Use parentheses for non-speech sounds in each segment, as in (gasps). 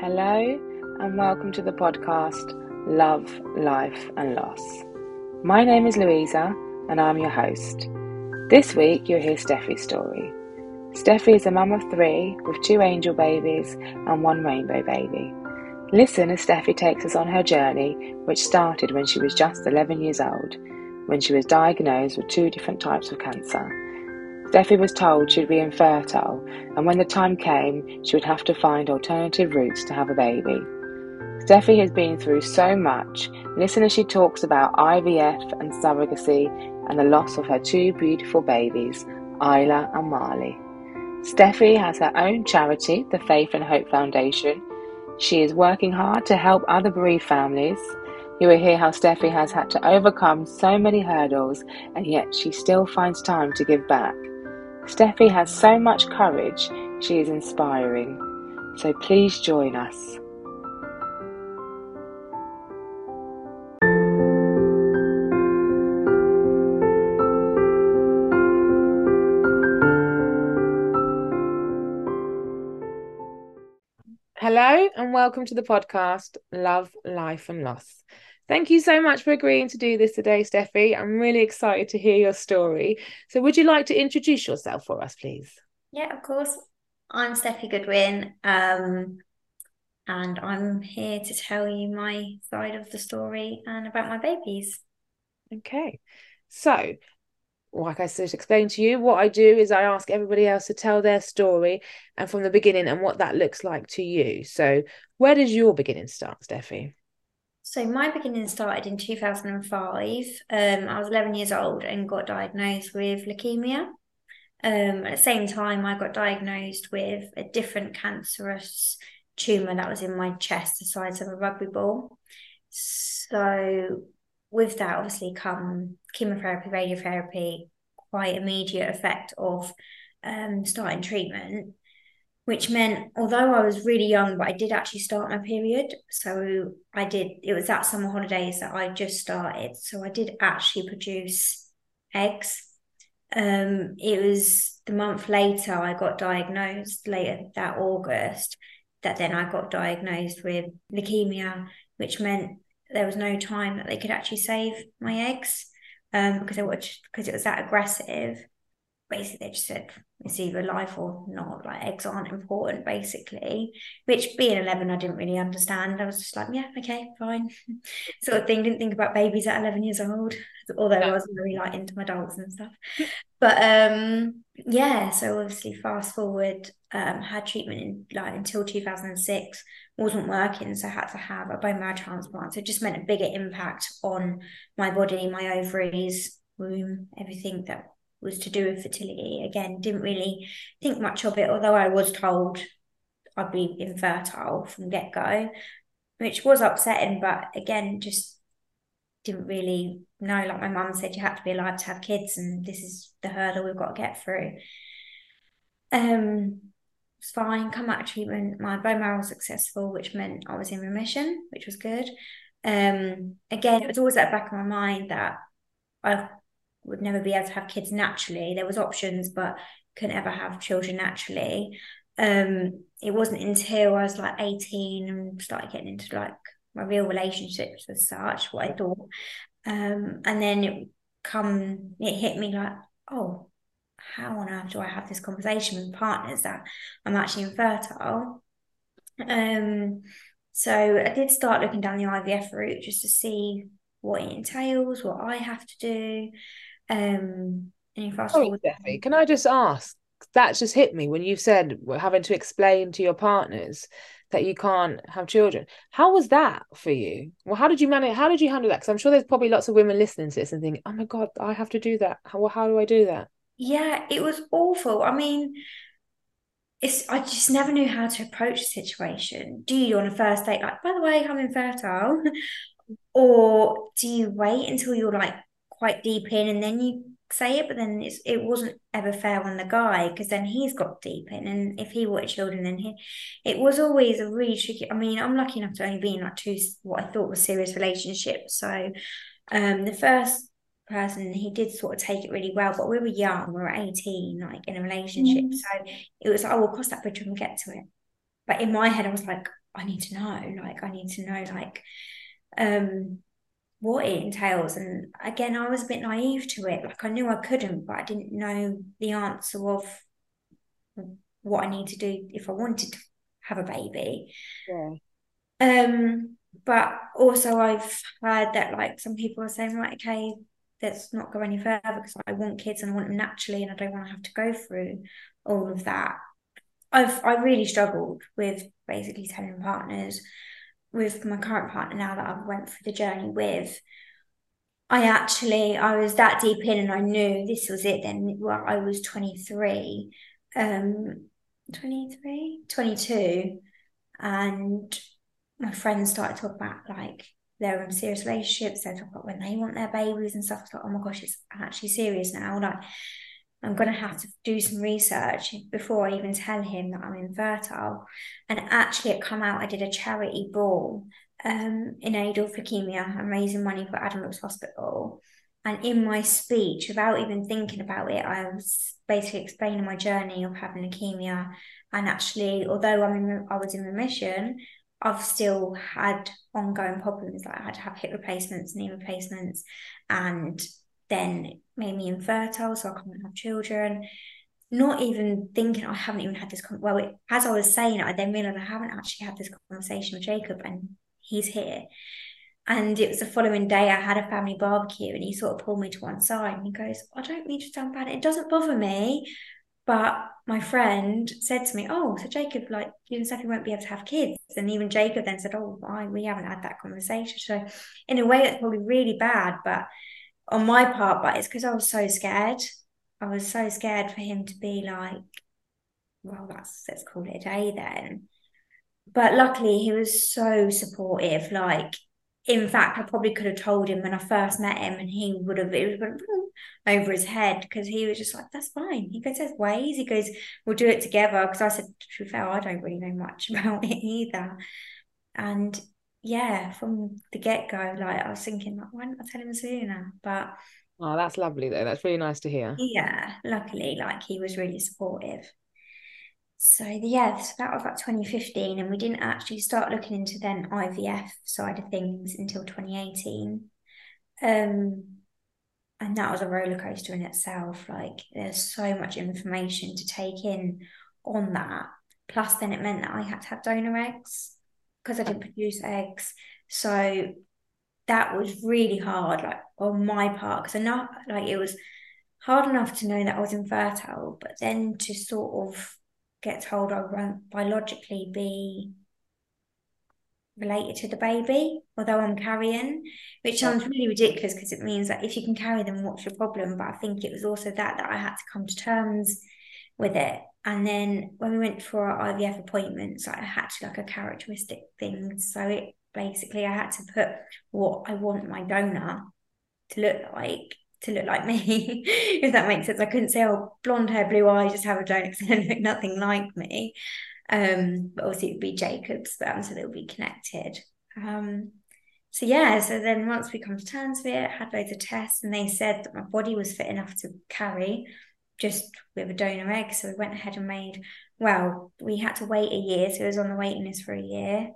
Hello, and welcome to the podcast Love, Life, and Loss. My name is Louisa, and I'm your host. This week, you'll hear Steffi's story. Steffi is a mum of three with two angel babies and one rainbow baby. Listen as Steffi takes us on her journey, which started when she was just 11 years old, when she was diagnosed with two different types of cancer Steffi was told she'd be infertile, and when the time came, she would have to find alternative routes to have a baby. Steffi has been through so much. Listen as she talks about IVF and surrogacy and the loss of her two beautiful babies, Ayla and Marley. Steffi has her own charity, the Faith and Hope Foundation. She is working hard to help other bereaved families. You will hear how Steffi has had to overcome so many hurdles and yet she still finds time to give back. Steffi has so much courage, she is inspiring. So please join us. Hello, and welcome to the podcast Love, Life, and Loss. Thank you so much for agreeing to do this today, Steffi. I'm really excited to hear your story. So, would you like to introduce yourself for us, please? Yeah, of course. I'm Steffi Goodwin, um, and I'm here to tell you my side of the story and about my babies. Okay. So, like I just explained to you, what I do is I ask everybody else to tell their story and from the beginning and what that looks like to you. So, where does your beginning start, Steffi? So my beginning started in 2005. Um, I was 11 years old and got diagnosed with leukemia. Um, at the same time, I got diagnosed with a different cancerous tumor that was in my chest, the size of a rugby ball. So with that, obviously, come chemotherapy, radiotherapy, quite immediate effect of um, starting treatment which meant although I was really young, but I did actually start my period. So I did, it was that summer holidays that I just started. So I did actually produce eggs. Um, it was the month later I got diagnosed later that August that then I got diagnosed with leukemia, which meant there was no time that they could actually save my eggs um, because, it because it was that aggressive basically they just said it's either life or not like eggs aren't important basically. Which being 11 i didn't really understand. I was just like yeah okay fine. (laughs) Sort of thing. Didn't think about babies at 11 years old although i was very like into my dogs and stuff. But um yeah so obviously fast forward um had treatment in like until 2006 wasn't working so I had to have a bone marrow transplant. So it just meant a bigger impact on my body my ovaries womb everything that was to do with fertility. Again, didn't really think much of it, although I was told I'd be infertile from get go, which was upsetting. But again, just didn't really know. Like my mum said, you have to be alive to have kids, and this is the hurdle we've got to get through. Um, it's fine. Come out of treatment. My bone marrow was successful, which meant I was in remission, which was good. Um, again, it was always at the back of my mind that I would never be able to have kids naturally. There was options, but couldn't ever have children naturally. Um, it wasn't until I was like 18 and started getting into like my real relationships as such, what I thought. Um, and then it come it hit me like, oh, how on earth do I have this conversation with partners that I'm actually infertile? Um, so I did start looking down the IVF route just to see what it entails, what I have to do. Um, and fast Sorry, Steffi, can I just ask? That just hit me when you said having to explain to your partners that you can't have children. How was that for you? Well, how did you manage? How did you handle that? Because I'm sure there's probably lots of women listening to this and thinking, "Oh my god, I have to do that. How how do I do that?" Yeah, it was awful. I mean, it's I just never knew how to approach the situation. Do you on a first date like, by the way, I'm infertile, (laughs) or do you wait until you're like quite deep in and then you say it but then it's, it wasn't ever fair on the guy because then he's got deep in and if he wanted children then he it was always a really tricky i mean i'm lucky enough to only be in like two what i thought was serious relationships. So um the first person he did sort of take it really well but we were young we were 18 like in a relationship. Mm. so it was like, oh we'll cross that bridge when we get to it. But in my head i was like I need to know, like, I need to know, like, um, what it entails. And again, I was a bit naive to it. Like, I knew I couldn't, but I didn't know the answer of what I need to do if I wanted to have a baby. Yeah. Um, but also I've heard that like some people are saying, right, okay, let's not go any further because I want kids and I want them naturally and I don't want to have to go through all of that. I've I really struggled with basically telling partners with my current partner now that I've went through the journey with. I actually I was that deep in and I knew this was it then well I was 23 um 23 22 and my friends started to talk about like they're in serious relationships they talk about when they want their babies and stuff like oh my gosh it's actually serious now like I'm going to have to do some research before I even tell him that I'm infertile. And actually, it come out, I did a charity ball um, in aid of leukemia and raising money for Adam Hospital. And in my speech, without even thinking about it, I was basically explaining my journey of having leukemia. And actually, although I'm in, I was in remission, I've still had ongoing problems. Like I had to have hip replacements, knee replacements, and then made me infertile, so I can't have children. Not even thinking I haven't even had this. Con- well, it, as I was saying, I then realized I haven't actually had this conversation with Jacob, and he's here. And it was the following day I had a family barbecue, and he sort of pulled me to one side and he goes, "I don't mean to sound bad. It doesn't bother me, but my friend said to me, "Oh, so Jacob, like you and Stephanie won't be able to have kids." And even Jacob then said, "Oh, why we haven't had that conversation." So, in a way, it's probably really bad, but on my part, but it's because I was so scared. I was so scared for him to be like, well, that's let's call it a day then. But luckily, he was so supportive. Like, in fact, I probably could have told him when I first met him, and he would have it was over his head because he was just like, "That's fine." He goes, "There's ways." He goes, "We'll do it together." Because I said, "To be fair, I don't really know much (laughs) about it either." And yeah, from the get go, like I was thinking, like, why didn't I tell him sooner? But oh, that's lovely though. That's really nice to hear. Yeah, luckily, like he was really supportive. So yeah, so that was like 2015, and we didn't actually start looking into then IVF side of things until 2018. Um, and that was a roller coaster in itself. Like there's so much information to take in on that. Plus, then it meant that I had to have donor eggs because I uh, didn't produce eggs. So that was really hard, like on my part, because enough like it was hard enough to know that I was infertile, but then to sort of get told I won't biologically be related to the baby, although I'm carrying, which sounds really ridiculous because it means that if you can carry them, what's your problem? But I think it was also that that I had to come to terms with it. And then when we went for our IVF appointments, I had to like a characteristic thing. So it basically I had to put what I want my donor to look like to look like me, (laughs) if that makes sense. I couldn't say, oh, blonde hair, blue eyes, just have a donor because they look nothing like me. Um, but obviously it would be Jacob's sperm, so they'll be connected. Um, so yeah, so then once we come to terms with it, had loads of tests, and they said that my body was fit enough to carry just with a donor egg. So we went ahead and made, well, we had to wait a year. So it was on the waiting list for a year.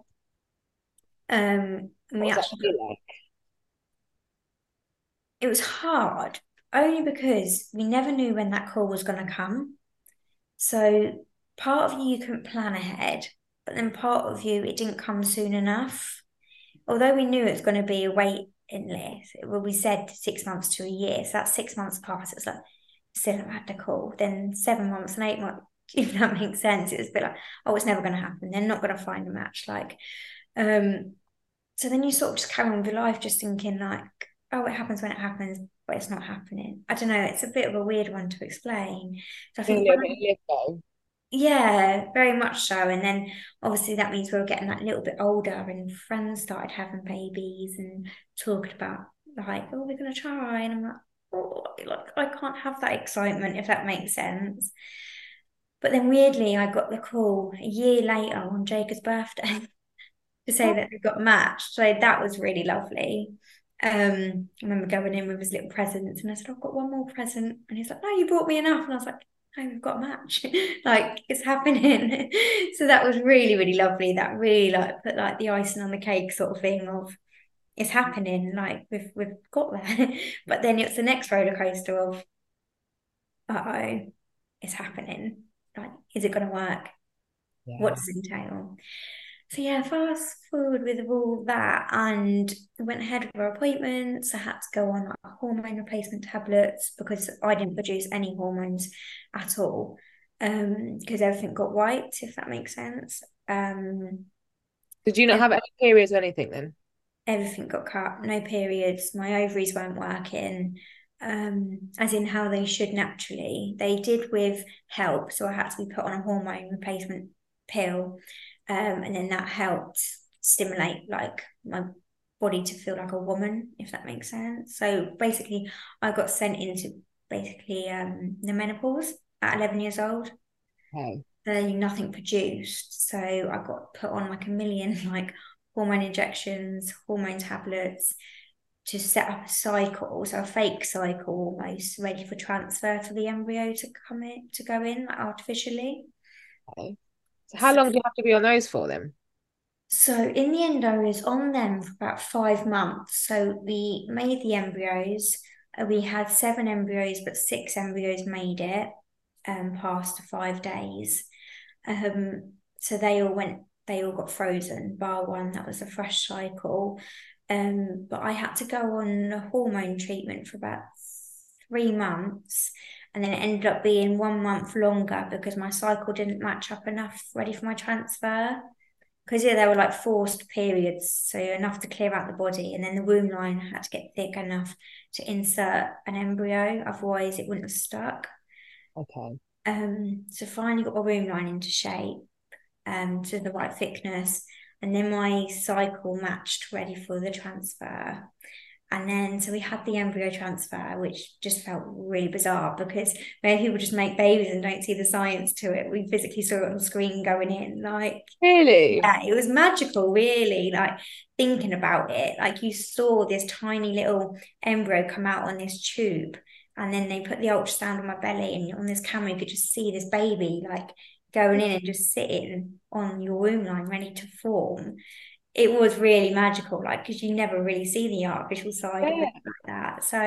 Um, and we actually, like? it was hard only because we never knew when that call was going to come. So part of you, you couldn't plan ahead, but then part of you, it didn't come soon enough. Although we knew it was going to be a waiting list, well, we said six months to a year. So that's six months past. It was like, still haven't had a call. Then seven months and eight months, (laughs) if that makes sense, it was a bit like, oh, it's never going to happen. They're not going to find a match. Like, um, so then you sort of just carry on with your life, just thinking like, oh, it happens when it happens, but it's not happening. I don't know. It's a bit of a weird one to explain. So I think. Yeah, very much so. And then obviously that means we were getting that little bit older and friends started having babies and talking about like, oh, we're gonna try. And I'm like, like I can't have that excitement if that makes sense. But then weirdly, I got the call a year later on Jacob's birthday (laughs) to say oh. that we got matched. So that was really lovely. Um, I remember going in with his little presents and I said, I've got one more present. And he's like, No, you brought me enough. And I was like, oh, we've got a match. (laughs) like it's happening. (laughs) so that was really, really lovely. That really like put like the icing on the cake sort of thing of it's happening. Like we've we've got there. (laughs) but then it's the next roller coaster of uh oh, it's happening. Like, is it gonna work? Yeah. What does it entail? So yeah, fast forward with all that, and went ahead with our appointments. I had to go on like, hormone replacement tablets because I didn't produce any hormones at all, um, because everything got wiped. If that makes sense. Um, did you not have any periods or anything then? Everything got cut. No periods. My ovaries weren't working. Um, as in how they should naturally. They did with help, so I had to be put on a hormone replacement pill um, and then that helped stimulate like my body to feel like a woman, if that makes sense. So basically, I got sent into basically um, the menopause at 11 years old. Okay. Nothing produced. So I got put on like a million (laughs) like hormone injections, hormone tablets to set up a cycle, so a fake cycle almost ready for transfer for the embryo to come in to go in like, artificially. Okay. So how long do you have to be on those for then? So in the end, I was on them for about five months. So we made the embryos. Uh, we had seven embryos, but six embryos made it um, past five days. Um, so they all went, they all got frozen, bar one, that was a fresh cycle. Um, but I had to go on a hormone treatment for about three months and then it ended up being one month longer because my cycle didn't match up enough ready for my transfer. Because yeah they were like forced periods so enough to clear out the body and then the womb line had to get thick enough to insert an embryo otherwise it wouldn't have stuck. Okay. Um so finally got my womb line into shape um to the right thickness and then my cycle matched ready for the transfer and then, so we had the embryo transfer, which just felt really bizarre because many people just make babies and don't see the science to it. We physically saw it on screen going in. Like, really? Yeah, it was magical, really. Like, thinking about it, like, you saw this tiny little embryo come out on this tube. And then they put the ultrasound on my belly, and on this camera, you could just see this baby like going in and just sitting on your womb line, ready to form it was really magical, like because you never really see the artificial side yeah. of it like that. So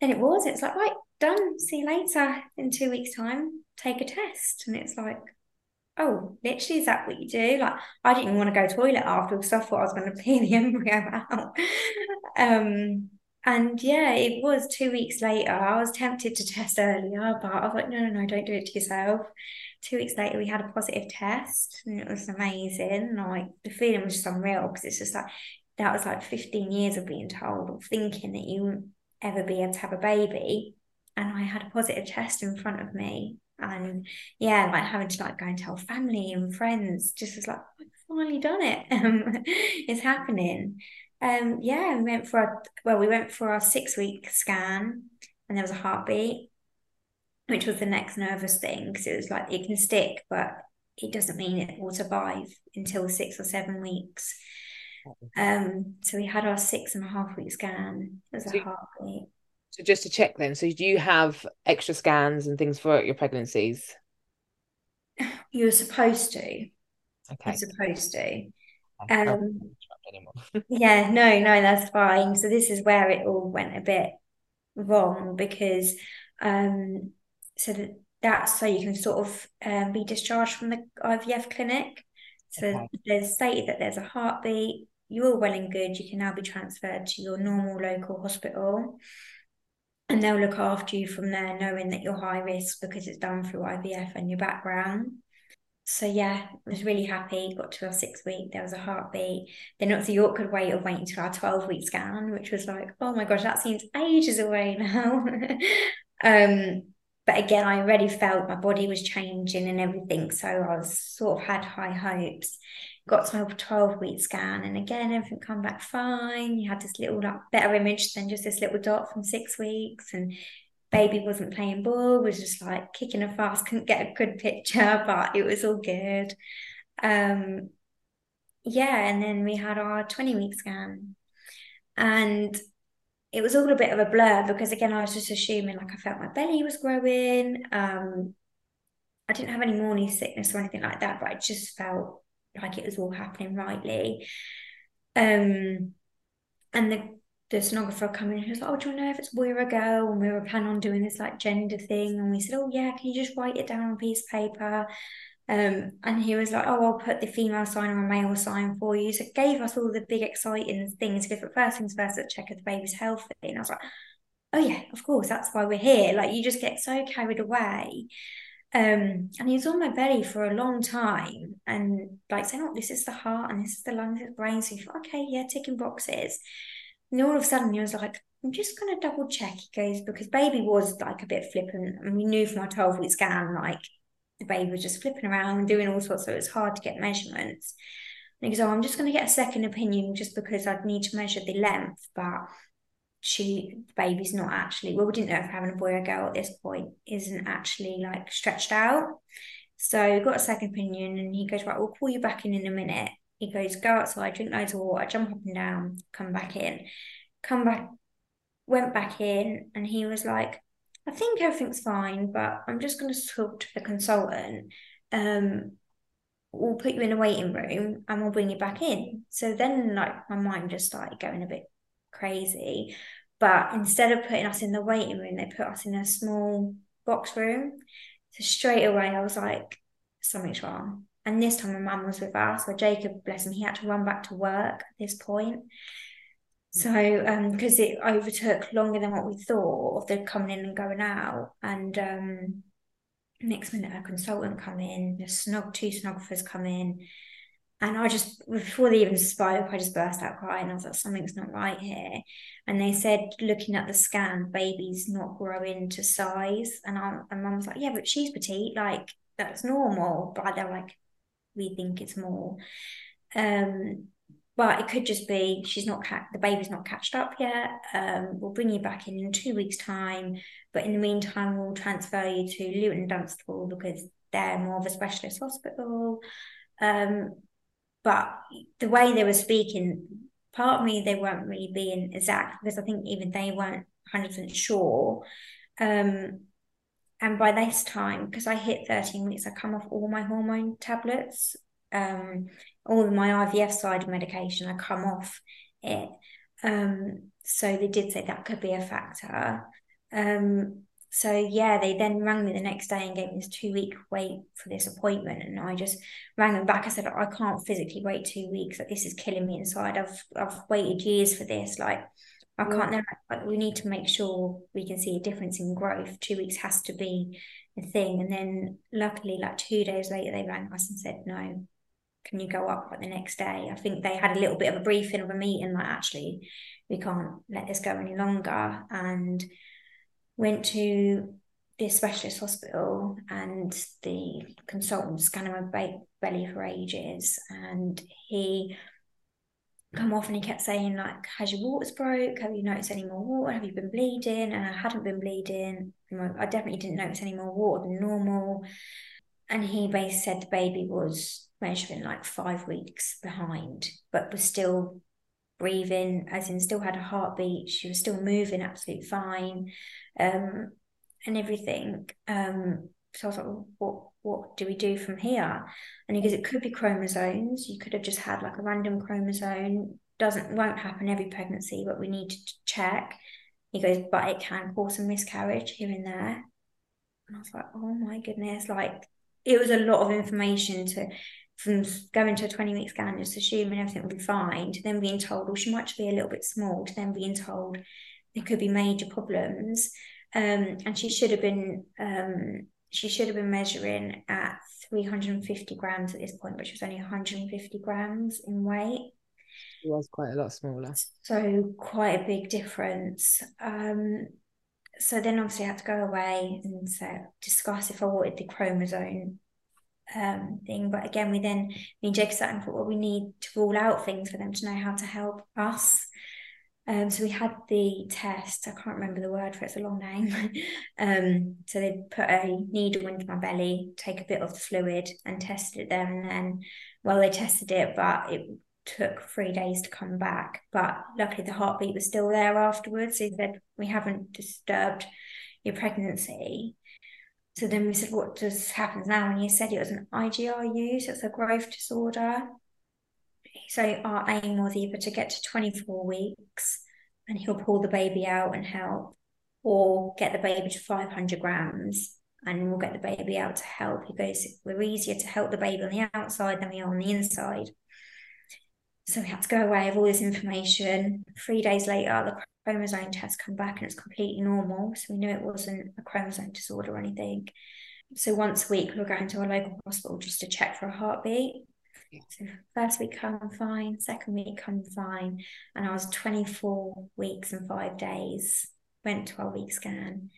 then it was, it's like, right, done, see you later in two weeks' time, take a test. And it's like, oh, literally, is that what you do? Like, I didn't even want to go toilet after because I thought I was going to pee the embryo out. um, and yeah, it was two weeks later. I was tempted to test earlier, but I was like, no, no, no, don't do it to yourself two weeks later we had a positive test and it was amazing. Like the feeling was just unreal because it's just like that was like 15 years of being told or thinking that you ever be able to have a baby. And I had a positive test in front of me. And yeah like having to like go and tell family and friends just was like I've finally done it. (laughs) Um, it's happening. Um yeah we went for a well we went for our six week scan and there was a heartbeat which was the next nervous thing because it was like it can stick, but it doesn't mean it will survive until six or seven weeks. Um, so we had our six and a half week scan. It was so, a heartbeat. So just to check then, so do you have extra scans and things for your pregnancies? (sighs) You're supposed to. Okay. You're supposed to. Um, (laughs) yeah, no, no, that's fine. So this is where it all went a bit wrong because um so that that's so you can sort of um, be discharged from the IVF clinic. So okay. there's stated that there's a heartbeat. You're well and good. You can now be transferred to your normal local hospital, and they'll look after you from there, knowing that you're high risk because it's done through IVF and your background. So yeah, I was really happy. Got to our six week. There was a heartbeat. Then it was the awkward wait of waiting to our twelve week scan, which was like, oh my gosh, that seems ages away now. (laughs) um, but again, I already felt my body was changing and everything. So I was sort of had high hopes. Got to my 12 week scan, and again, everything come back fine. You had this little like better image than just this little dot from six weeks. And baby wasn't playing ball, was just like kicking a fast, couldn't get a good picture, (laughs) but it was all good. Um, yeah, and then we had our 20 week scan. And it was all a bit of a blur because again I was just assuming like I felt my belly was growing. Um, I didn't have any morning sickness or anything like that, but I just felt like it was all happening rightly. Um, and the the sonographer come in was like, Oh, do you know if it's or a girl? And we were planning on doing this like gender thing. And we said, Oh, yeah, can you just write it down on a piece of paper? Um, and he was like, Oh, I'll put the female sign or a male sign for you. So it gave us all the big exciting things because first things first, let's check if the baby's healthy. And I was like, Oh, yeah, of course, that's why we're here. Like, you just get so carried away. Um, and he was on my belly for a long time and like saying, Oh, this is the heart and this is the lungs, is the brain. So you thought, okay, yeah, ticking boxes. And all of a sudden he was like, I'm just gonna double check. He goes, because baby was like a bit flippant, and we knew from our 12 week scan, like the baby was just flipping around and doing all sorts, so it was hard to get measurements. And he goes, Oh, I'm just gonna get a second opinion just because I'd need to measure the length, but she the baby's not actually well, we didn't know if having a boy or a girl at this point isn't actually like stretched out. So got a second opinion and he goes, Right, we'll call you back in in a minute. He goes, Go outside, drink loads of water, jump up and down, come back in. Come back, went back in, and he was like, I think everything's fine, but I'm just going to talk to the consultant. Um, we'll put you in a waiting room and we'll bring you back in. So then, like, my mind just started going a bit crazy. But instead of putting us in the waiting room, they put us in a small box room. So straight away, I was like, something's wrong. And this time, my mum was with us. Where Jacob, bless him, he had to run back to work at this point. So, because um, it overtook longer than what we thought of the coming in and going out, and um, next minute a consultant come in, snog two sonographers come in, and I just, before they even spoke, I just burst out crying. I was like, something's not right here. And they said, looking at the scan, baby's not growing to size. And, I, and mum was like, yeah, but she's petite. Like, that's normal. But they're like, we think it's more. Um, but it could just be she's not ca- the baby's not catched up yet. Um, we'll bring you back in in two weeks' time. But in the meantime, we'll transfer you to Luton Dunstable because they're more of a specialist hospital. Um, but the way they were speaking, part of me they weren't really being exact because I think even they weren't hundred percent sure. Um, and by this time, because I hit 13 weeks, I come off all my hormone tablets, um, all of my IVF side of medication, I come off it. Um, so they did say that could be a factor. Um, so yeah, they then rang me the next day and gave me this two week wait for this appointment, and I just rang them back. I said I can't physically wait two weeks. Like this is killing me inside. I've I've waited years for this. Like I can't. Yeah. Like, we need to make sure we can see a difference in growth. Two weeks has to be a thing. And then luckily, like two days later, they rang us and said no. Can you go up like the next day? I think they had a little bit of a briefing of a meeting. Like actually, we can't let this go any longer. And went to this specialist hospital and the consultant scanning my belly for ages and he come off and he kept saying like has your waters broke have you noticed any more water have you been bleeding and i hadn't been bleeding i definitely didn't notice any more water than normal and he basically said the baby was like five weeks behind but was still breathing as in still had a heartbeat she was still moving absolutely fine um, and everything. Um, so I was like, well, what what do we do from here? And he goes, it could be chromosomes. You could have just had like a random chromosome. Doesn't won't happen every pregnancy, but we need to check. He goes, but it can cause a miscarriage here and there. And I was like, oh my goodness, like it was a lot of information to from going to a 20 week scan, just assuming everything will be fine, to then being told, well, she might be a little bit small, to then being told there could be major problems. Um, and she should have been um, she should have been measuring at 350 grams at this point, which was only 150 grams in weight. It was quite a lot smaller. So quite a big difference. Um, so then obviously I had to go away and so discuss if I wanted the chromosome um, thing. But again, we then me and Jake sat and thought, well, we need to rule out things for them to know how to help us. Um, so we had the test. I can't remember the word for it. It's a long name. (laughs) um, so they put a needle into my belly, take a bit of the fluid, and tested it there. And then, well, they tested it, but it took three days to come back. But luckily, the heartbeat was still there afterwards. So he said, We haven't disturbed your pregnancy. So then we said, What does happen now? And he said it was an IGRU, so it's a growth disorder. So our aim was either to get to 24 weeks and he'll pull the baby out and help, or get the baby to 500 grams and we'll get the baby out to help. He goes, We're easier to help the baby on the outside than we are on the inside. So we had to go away with all this information. Three days later, the chromosome test come back and it's completely normal. So we knew it wasn't a chromosome disorder or anything. So once a week, we are going to our local hospital just to check for a heartbeat. So first week come fine, second week come fine, and I was 24 weeks and five days. Went 12 week scan,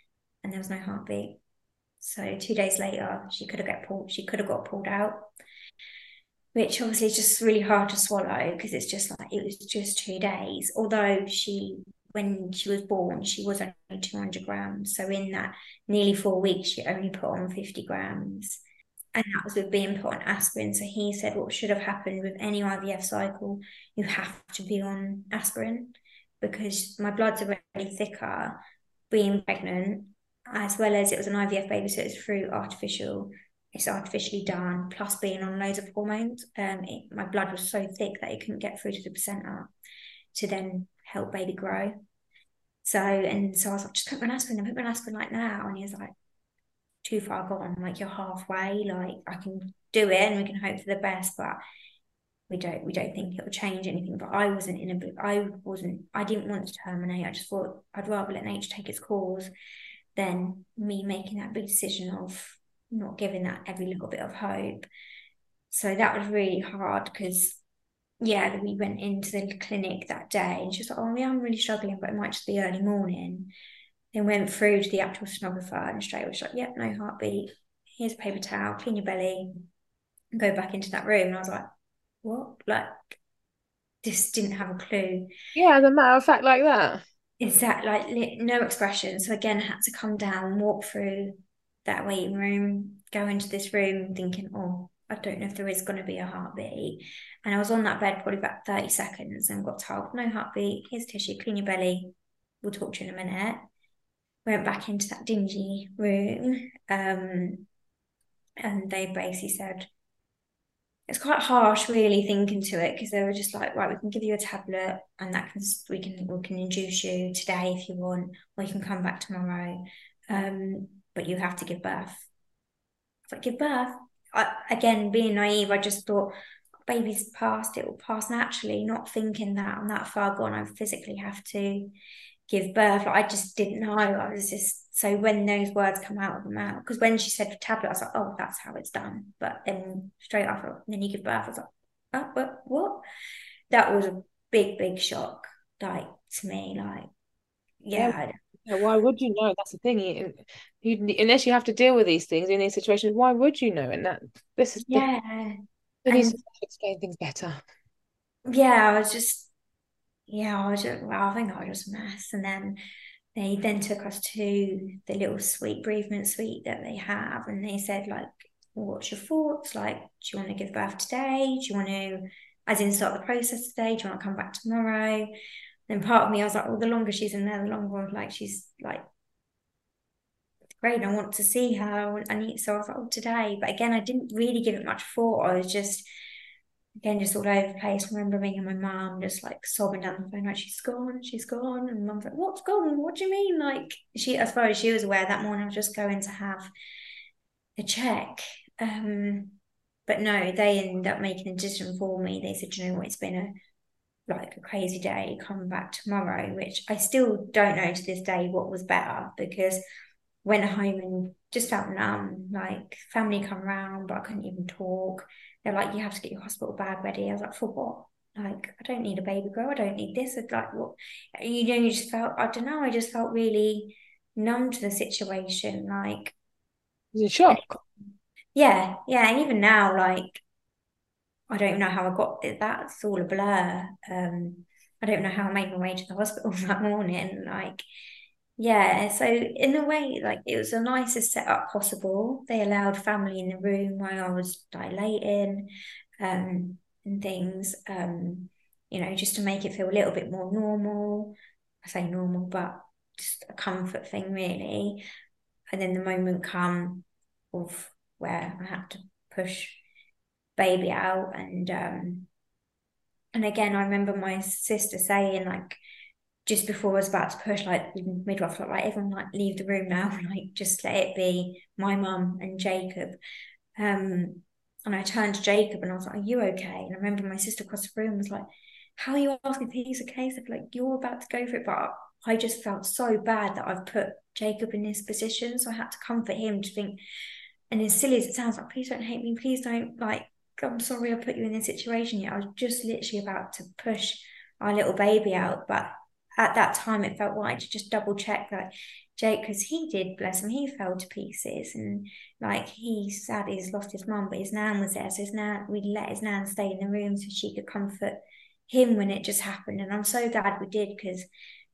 and there was no heartbeat. So two days later, she could have got pulled. She could have got pulled out which obviously is just really hard to swallow because it's just like it was just two days. Although she, when she was born, she was only 200 grams. So in that nearly four weeks, she only put on 50 grams. And that was with being put on aspirin. So he said what should have happened with any IVF cycle, you have to be on aspirin because my blood's already thicker being pregnant, as well as it was an IVF baby, so it's through artificial it's artificially done, plus being on loads of hormones. Um, it, my blood was so thick that it couldn't get through to the placenta to then help baby grow. So, and so I was like, just put on aspirin and put my aspirin like now. And he was like, too far gone, like you're halfway, like I can do it and we can hope for the best, but we don't we don't think it'll change anything. But I wasn't in a I wasn't I didn't want to terminate. I just thought I'd rather let nature take its course than me making that big decision of not giving that every mm. little bit of hope. So that was really hard because, yeah, we went into the clinic that day and she was like, oh, yeah, I'm really struggling, but it might just be early morning. Then went through to the actual sonographer and straight away she's like, yep, yeah, no heartbeat. Here's a paper towel, clean your belly, and go back into that room. And I was like, what? Like, just didn't have a clue. Yeah, as a matter of fact, like that. Is that like no expression? So again, I had to come down, walk through that waiting room, go into this room thinking, oh, I don't know if there is going to be a heartbeat. And I was on that bed probably about 30 seconds and got told, no heartbeat, here's tissue, clean your belly. We'll talk to you in a minute. Went back into that dingy room. Um, and they basically said, it's quite harsh really thinking to it because they were just like right we can give you a tablet and that can we can we can induce you today if you want or you can come back tomorrow um, but you have to give birth. If like, give birth, I, again, being naive, I just thought, baby's passed, it will pass naturally, not thinking that I'm that far gone, I physically have to give birth. Like, I just didn't know. I was just, so when those words come out of the mouth, because when she said tablet, I was like, oh, that's how it's done. But then straight after, then you give birth, I was like, oh, but what? That was a big, big shock, like to me, like, yeah, yeah. Yeah, why would you know? That's the thing. You, you, unless you have to deal with these things in these situations, why would you know? And that this is yeah. The, needs to explain things better. Yeah, I was just yeah, I was just well, I think I was just a mess. And then they then took us to the little sweet bereavement suite that they have, and they said like, "What's your thoughts? Like, do you want to give birth today? Do you want to, as in, start the process today? Do you want to come back tomorrow?" Then part of me, I was like, well, the longer she's in there, the longer like she's like great. I want to see her. I need so I was like, oh, today. But again, I didn't really give it much thought. I was just again just all over the place. Remember ringing my mom, just like sobbing down the phone, like she's gone, she's gone. And mom's like, What's gone? What do you mean? Like she as far as she was aware that morning I was just going to have a check. Um but no, they ended up making a decision for me. They said, you know what, it's been a like a crazy day, come back tomorrow, which I still don't know to this day what was better because went home and just felt numb. Like family come around, but I couldn't even talk. They're like, you have to get your hospital bag ready. I was like, for what? Like, I don't need a baby girl. I don't need this. It's like, what? You know, you just felt, I don't know, I just felt really numb to the situation. Like, in shock. Yeah, yeah. And even now, like, I don't know how I got it. That's all a blur. Um, I don't know how I made my way to the (laughs) hospital that morning. Like, yeah. So in a way, like it was the nicest setup possible. They allowed family in the room while I was dilating. Um, and things, um, you know, just to make it feel a little bit more normal. I say normal, but just a comfort thing, really. And then the moment come of where I had to push baby out and um and again I remember my sister saying like just before I was about to push like the midwife like, like everyone like leave the room now (laughs) like just let it be my mum and Jacob um and I turned to Jacob and I was like, Are you okay? And I remember my sister across the room was like, How are you asking if he's okay? So like, You're about to go for it. But I just felt so bad that I've put Jacob in this position. So I had to comfort him to think, and as silly as it sounds, like, please don't hate me. Please don't, like, I'm sorry I put you in this situation yet. I was just literally about to push our little baby out. But at that time, it felt right to just double check that Jake, because he did, bless him, he fell to pieces. And like he sadly he's lost his mum, but his nan was there. So his nan, we let his nan stay in the room so she could comfort him when it just happened. And I'm so glad we did because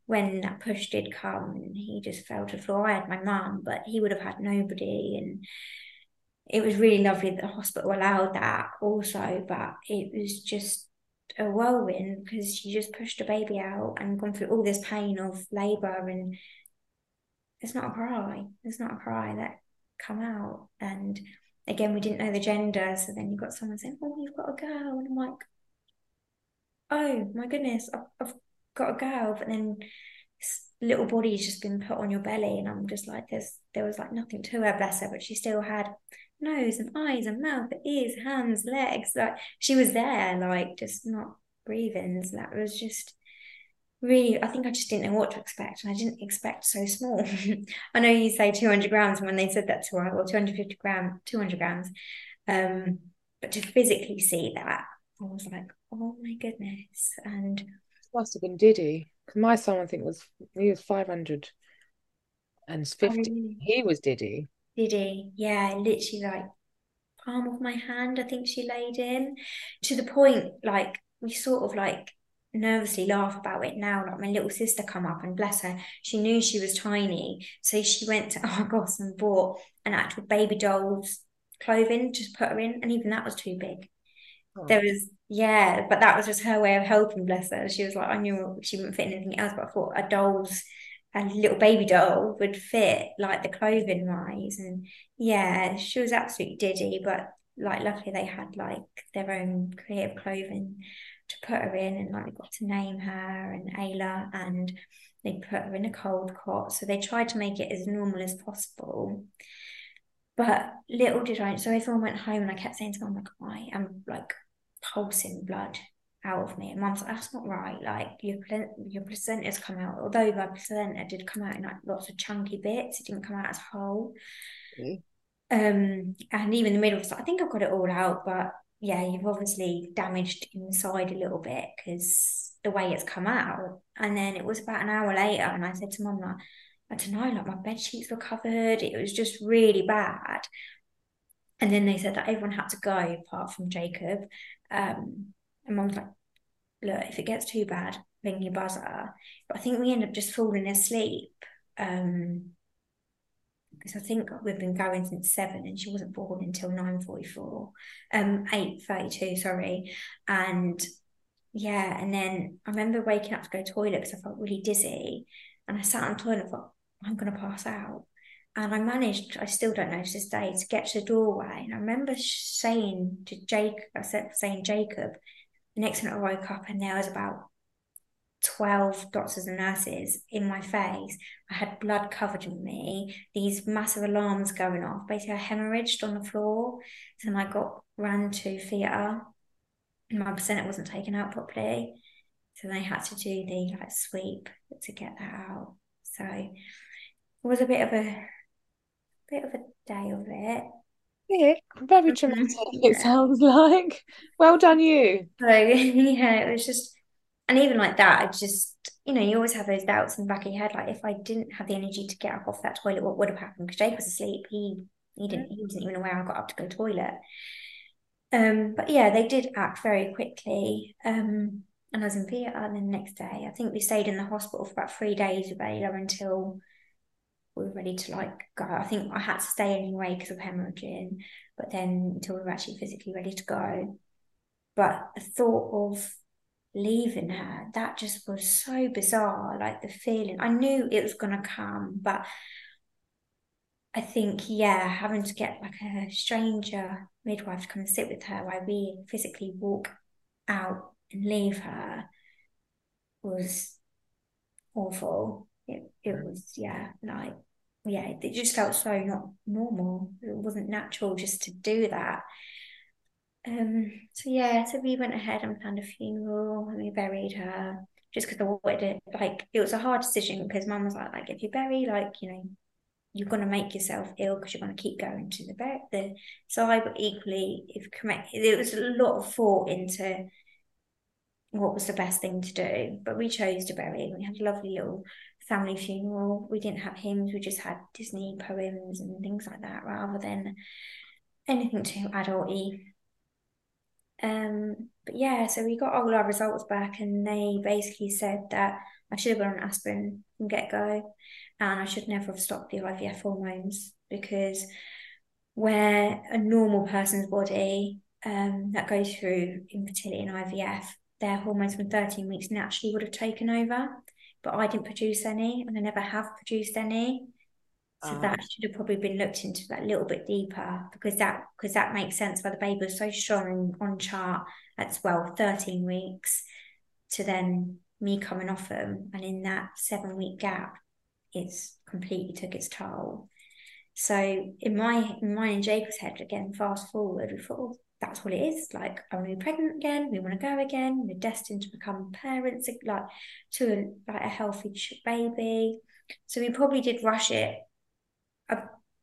when that push did come and he just fell to the floor, I had my mum, but he would have had nobody. And it was really lovely that the hospital allowed that also, but it was just a whirlwind because she just pushed a baby out and gone through all this pain of labour and it's not a cry. It's not a cry that come out. And again, we didn't know the gender. So then you got someone saying, Oh, you've got a girl. And I'm like, Oh my goodness, I've, got a girl. But then little body's just been put on your belly. And I'm just like, there's, there was like nothing to her, bless her, but she still had nose and eyes and mouth, ears, hands, legs. Like she was there, like just not breathing. So that was just really, I think I just didn't know what to expect, and I didn't expect so small. (laughs) I know you say 200 grams when they said that to her, or 250 grams, 200 grams. Um, but to physically see that, I was like, oh my goodness. And must have been Diddy. Because my son, I think, was he was 500 and 50. He was Diddy. Diddy, yeah, literally like palm of my hand, I think she laid in to the point like we sort of like nervously laugh about it now. Like my little sister come up and bless her, she knew she was tiny. So she went to (laughs) Argos and bought an actual baby doll's clothing, just put her in, and even that was too big. Oh. There was yeah, but that was just her way of helping, bless her. She was like, I knew she wouldn't fit anything else, but I thought a doll's a little baby doll would fit like the clothing wise. And yeah, she was absolutely diddy, but like luckily they had like their own creative clothing to put her in and like got to name her and Ayla and they put her in a cold cot. So they tried to make it as normal as possible. But little did I, so everyone went home and I kept saying to mum, like, oh, I am like pulsing blood out of me. And mum's like, that's not right. Like your your placenta's come out, although my placenta did come out in like lots of chunky bits, it didn't come out as whole. Mm. Um, and even the middle was like, I think I've got it all out, but yeah, you've obviously damaged inside a little bit because the way it's come out. And then it was about an hour later, and I said to mum, like, I don't know, like my bed sheets were covered. It was just really bad. And then they said that everyone had to go apart from Jacob. Um, and mum's like, look, if it gets too bad, ring your buzzer. But I think we end up just falling asleep. Um, because I think we've been going since seven and she wasn't born until 9.44, um, 8.32, sorry. And yeah, and then I remember waking up to go to toilet because I felt really dizzy. And I sat on the toilet and thought, I'm going to pass out. And I managed, I still don't know to this day, to get to the doorway. And I remember saying to Jake, I said, saying Jacob, the next minute I woke up and there was about 12 doctors and nurses in my face. I had blood covered in me, these massive alarms going off. Basically, I hemorrhaged on the floor. So then I got ran to theatre. My placenta wasn't taken out properly. So they had to do the like sweep to get that out. So it was a bit of a bit of a day of it. Yeah, very traumatic, it sounds like. Well done, you. So, (laughs) yeah, it was just and even like that, I just, you know, you always have those doubts in the back of your head. Like, if I didn't have the energy to get up off that toilet, what would have happened? Because Jake was asleep. He he didn't he wasn't even aware I got up to go to toilet. Um, but yeah, they did act very quickly. Um, and I was in. And the next day, I think we stayed in the hospital for about three days with Ayla until we were ready to like go. I think I had to stay anyway because of hemorrhaging, but then until we were actually physically ready to go. but the thought of leaving her, that just was so bizarre. Like the feeling, I knew it was going to come, but I think, yeah, having to get like a stranger midwife to come and sit with her while we physically walk out and leave her was awful. It it mm. was yeah, like yeah, it just felt so not normal. It wasn't natural just to do that. Um. So yeah, so we went ahead and planned a funeral and we buried her just because I wanted it. Like it was a hard decision because Mum was like, like if you bury, like you know, you're going to make yourself ill because you're going to keep going to the bed. The so I equally, if correct, there was a lot of thought into what was the best thing to do. But we chose to bury him. We had a lovely little family funeral. We didn't have hymns, we just had Disney poems and things like that rather than anything too adulty. Um, but yeah, so we got all our results back and they basically said that I should have gone on aspirin from get go and I should never have stopped the IVF hormones because where a normal person's body um, that goes through infertility and IVF their hormones from 13 weeks naturally would have taken over, but I didn't produce any and I never have produced any. So um, that should have probably been looked into that a little bit deeper because that because that makes sense why the baby was so strong on chart at well 13 weeks to then me coming off them and in that seven week gap it's completely took its toll. So in my in mine and Jacob's head again, fast forward, we thought, oh, that's what it is. Like, I want to be pregnant again. We want to go again. We're destined to become parents, like to a, like a healthy baby. So we probably did rush it a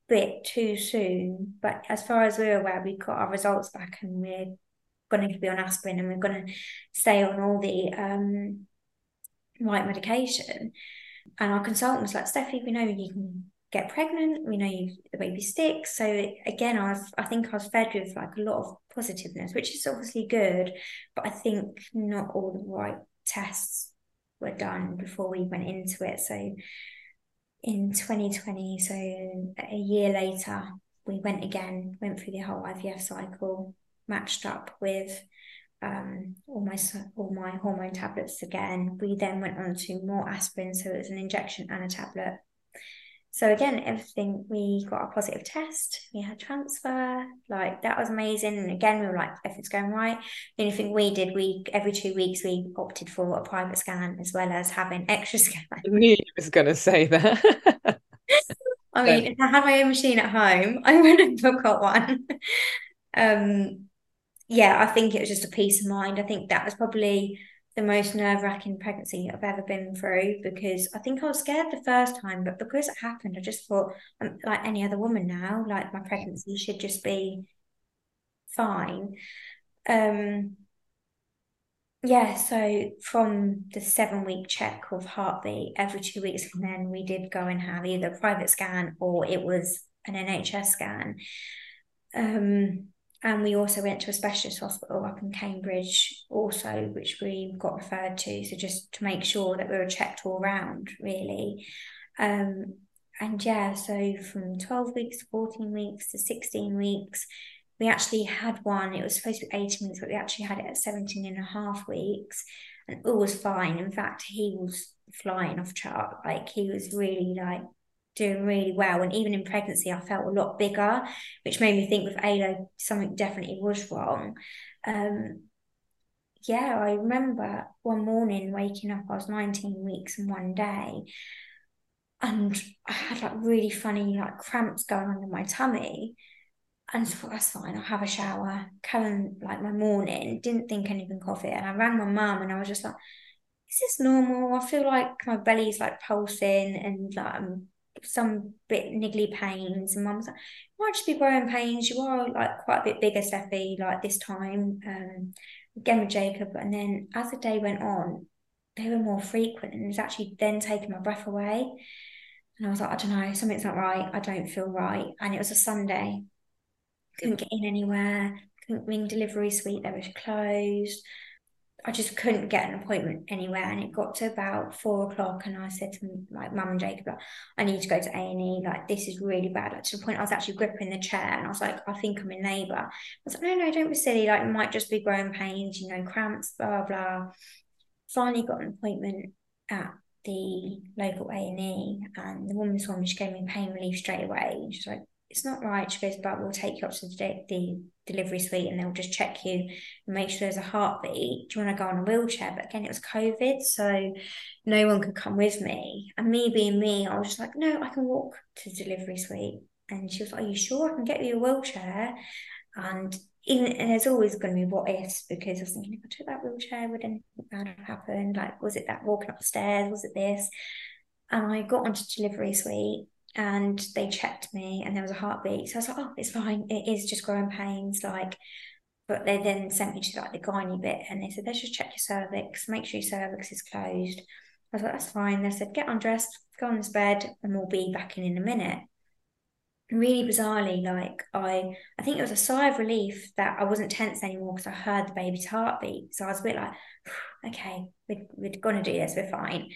bit too soon. But as far as we're aware, we got our results back, and we're going to be on aspirin, and we're going to stay on all the um, right medication. And our consultant was like, Steffi, we know you can get pregnant. We know you, the baby sticks. So again, I was, I think I was fed with like a lot of positiveness, which is obviously good, but I think not all the right tests were done before we went into it. So in 2020, so a year later, we went again, went through the whole IVF cycle, matched up with um, all my all my hormone tablets again. We then went on to more aspirin, so it was an injection and a tablet so again, everything we got a positive test, we had transfer, like that was amazing. And again, we were like, if it's going right. The only thing we did, we every two weeks we opted for a private scan as well as having extra (laughs) scan. I knew you was gonna say that. (laughs) I mean, if I had my own machine at home, I would have (laughs) got one. um, yeah, I think it was just a peace of mind. I think that was probably the most nerve wracking pregnancy I've ever been through because I think I was scared the first time, but because it happened, I just thought, I'm like any other woman now, like my pregnancy should just be fine. Um, yeah, so from the seven week check of heartbeat every two weeks, and then we did go and have either a private scan or it was an NHS scan. Um, and we also went to a specialist hospital up in Cambridge, also, which we got referred to. So just to make sure that we were checked all round, really. Um, and yeah, so from 12 weeks to 14 weeks to 16 weeks, we actually had one. It was supposed to be 18 weeks, but we actually had it at 17 and a half weeks. And all was fine. In fact, he was flying off chart. Like he was really like doing really well. And even in pregnancy, I felt a lot bigger, which made me think with Ayla, something definitely was wrong. Um, yeah, I remember one morning waking up, I was 19 weeks and one day, and I had like really funny like cramps going on in my tummy. And I thought, that's fine, I'll have a shower. Karen, like my morning, didn't think anything of it. And I rang my mum and I was just like, is this normal? I feel like my belly's like pulsing and like I'm some bit niggly pains, and mum's like, might just be growing pains. You are like quite a bit bigger, Steffi, like this time. Um, again with Jacob, and then as the day went on, they were more frequent, and it was actually then taking my breath away. And I was like, I don't know, something's not right. I don't feel right. And it was a Sunday. Couldn't get in anywhere. Couldn't ring delivery suite. They were closed. I just couldn't get an appointment anywhere, and it got to about four o'clock, and I said to like mum and Jacob, like, I need to go to A and E. Like this is really bad. Like to the point I was actually gripping the chair, and I was like, I think I'm in labour. I was like, no, no, don't be silly. Like it might just be growing pains, you know, cramps, blah blah. Finally got an appointment at the local A and E, and the woman saw me. She gave me pain relief straight away, she's like, it's not right. She goes, but we'll take you up to the, the delivery suite and they'll just check you and make sure there's a heartbeat. Do you want to go on a wheelchair? But again, it was COVID, so no one could come with me. And me being me, I was just like, no, I can walk to the delivery suite. And she was like, Are you sure I can get you a wheelchair? And in, and there's always going to be what ifs because I was thinking if I took that wheelchair, would anything bad have happened? Like, was it that walking upstairs? Was it this? And I got onto delivery suite and they checked me and there was a heartbeat. So I was like, oh, it's fine. It is just growing pains. Like, but they then sent me to like the gynae bit and they said, let's just check your cervix, make sure your cervix is closed. I was like, that's fine. They said, get undressed, go on this bed, and we'll be back in in a minute. Really bizarrely, like I, I think it was a sigh of relief that I wasn't tense anymore because I heard the baby's heartbeat. So I was a bit like, okay, we're, we're gonna do this, we're fine.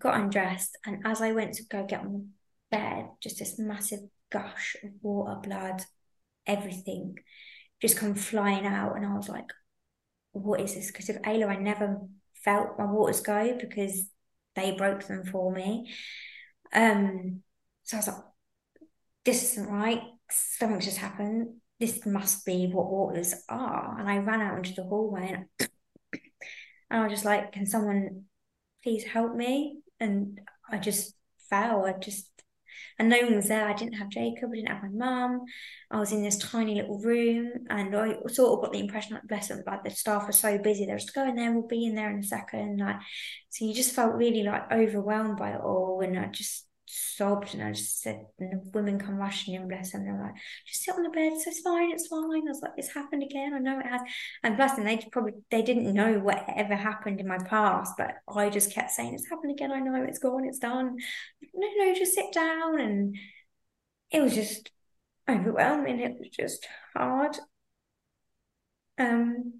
Got undressed, and as I went to go get on bed, just this massive gush of water, blood, everything just come flying out. And I was like, what is this? Because of Ayla, I never felt my waters go because they broke them for me. Um, so I was like, this isn't right. Something's just happened. This must be what waters are. And I ran out into the hallway and, (coughs) and I was just like, can someone please help me? And I just fell. I just and no one was there. I didn't have Jacob, I didn't have my mum. I was in this tiny little room, and I sort of got the impression, like, bless them, like the staff were so busy. They're just going there, we'll be in there in a second. Like, so you just felt really like overwhelmed by it all, and I just sobbed and I just said, and the women come rushing in, bless them. They're like, just sit on the bed. So it's fine, it's fine. I was like, it's happened again. I know it has. And bless them, they probably they didn't know what ever happened in my past, but I just kept saying, it's happened again. I know it's gone, it's done. No, no, just sit down. And it was just overwhelming. It was just hard. Um,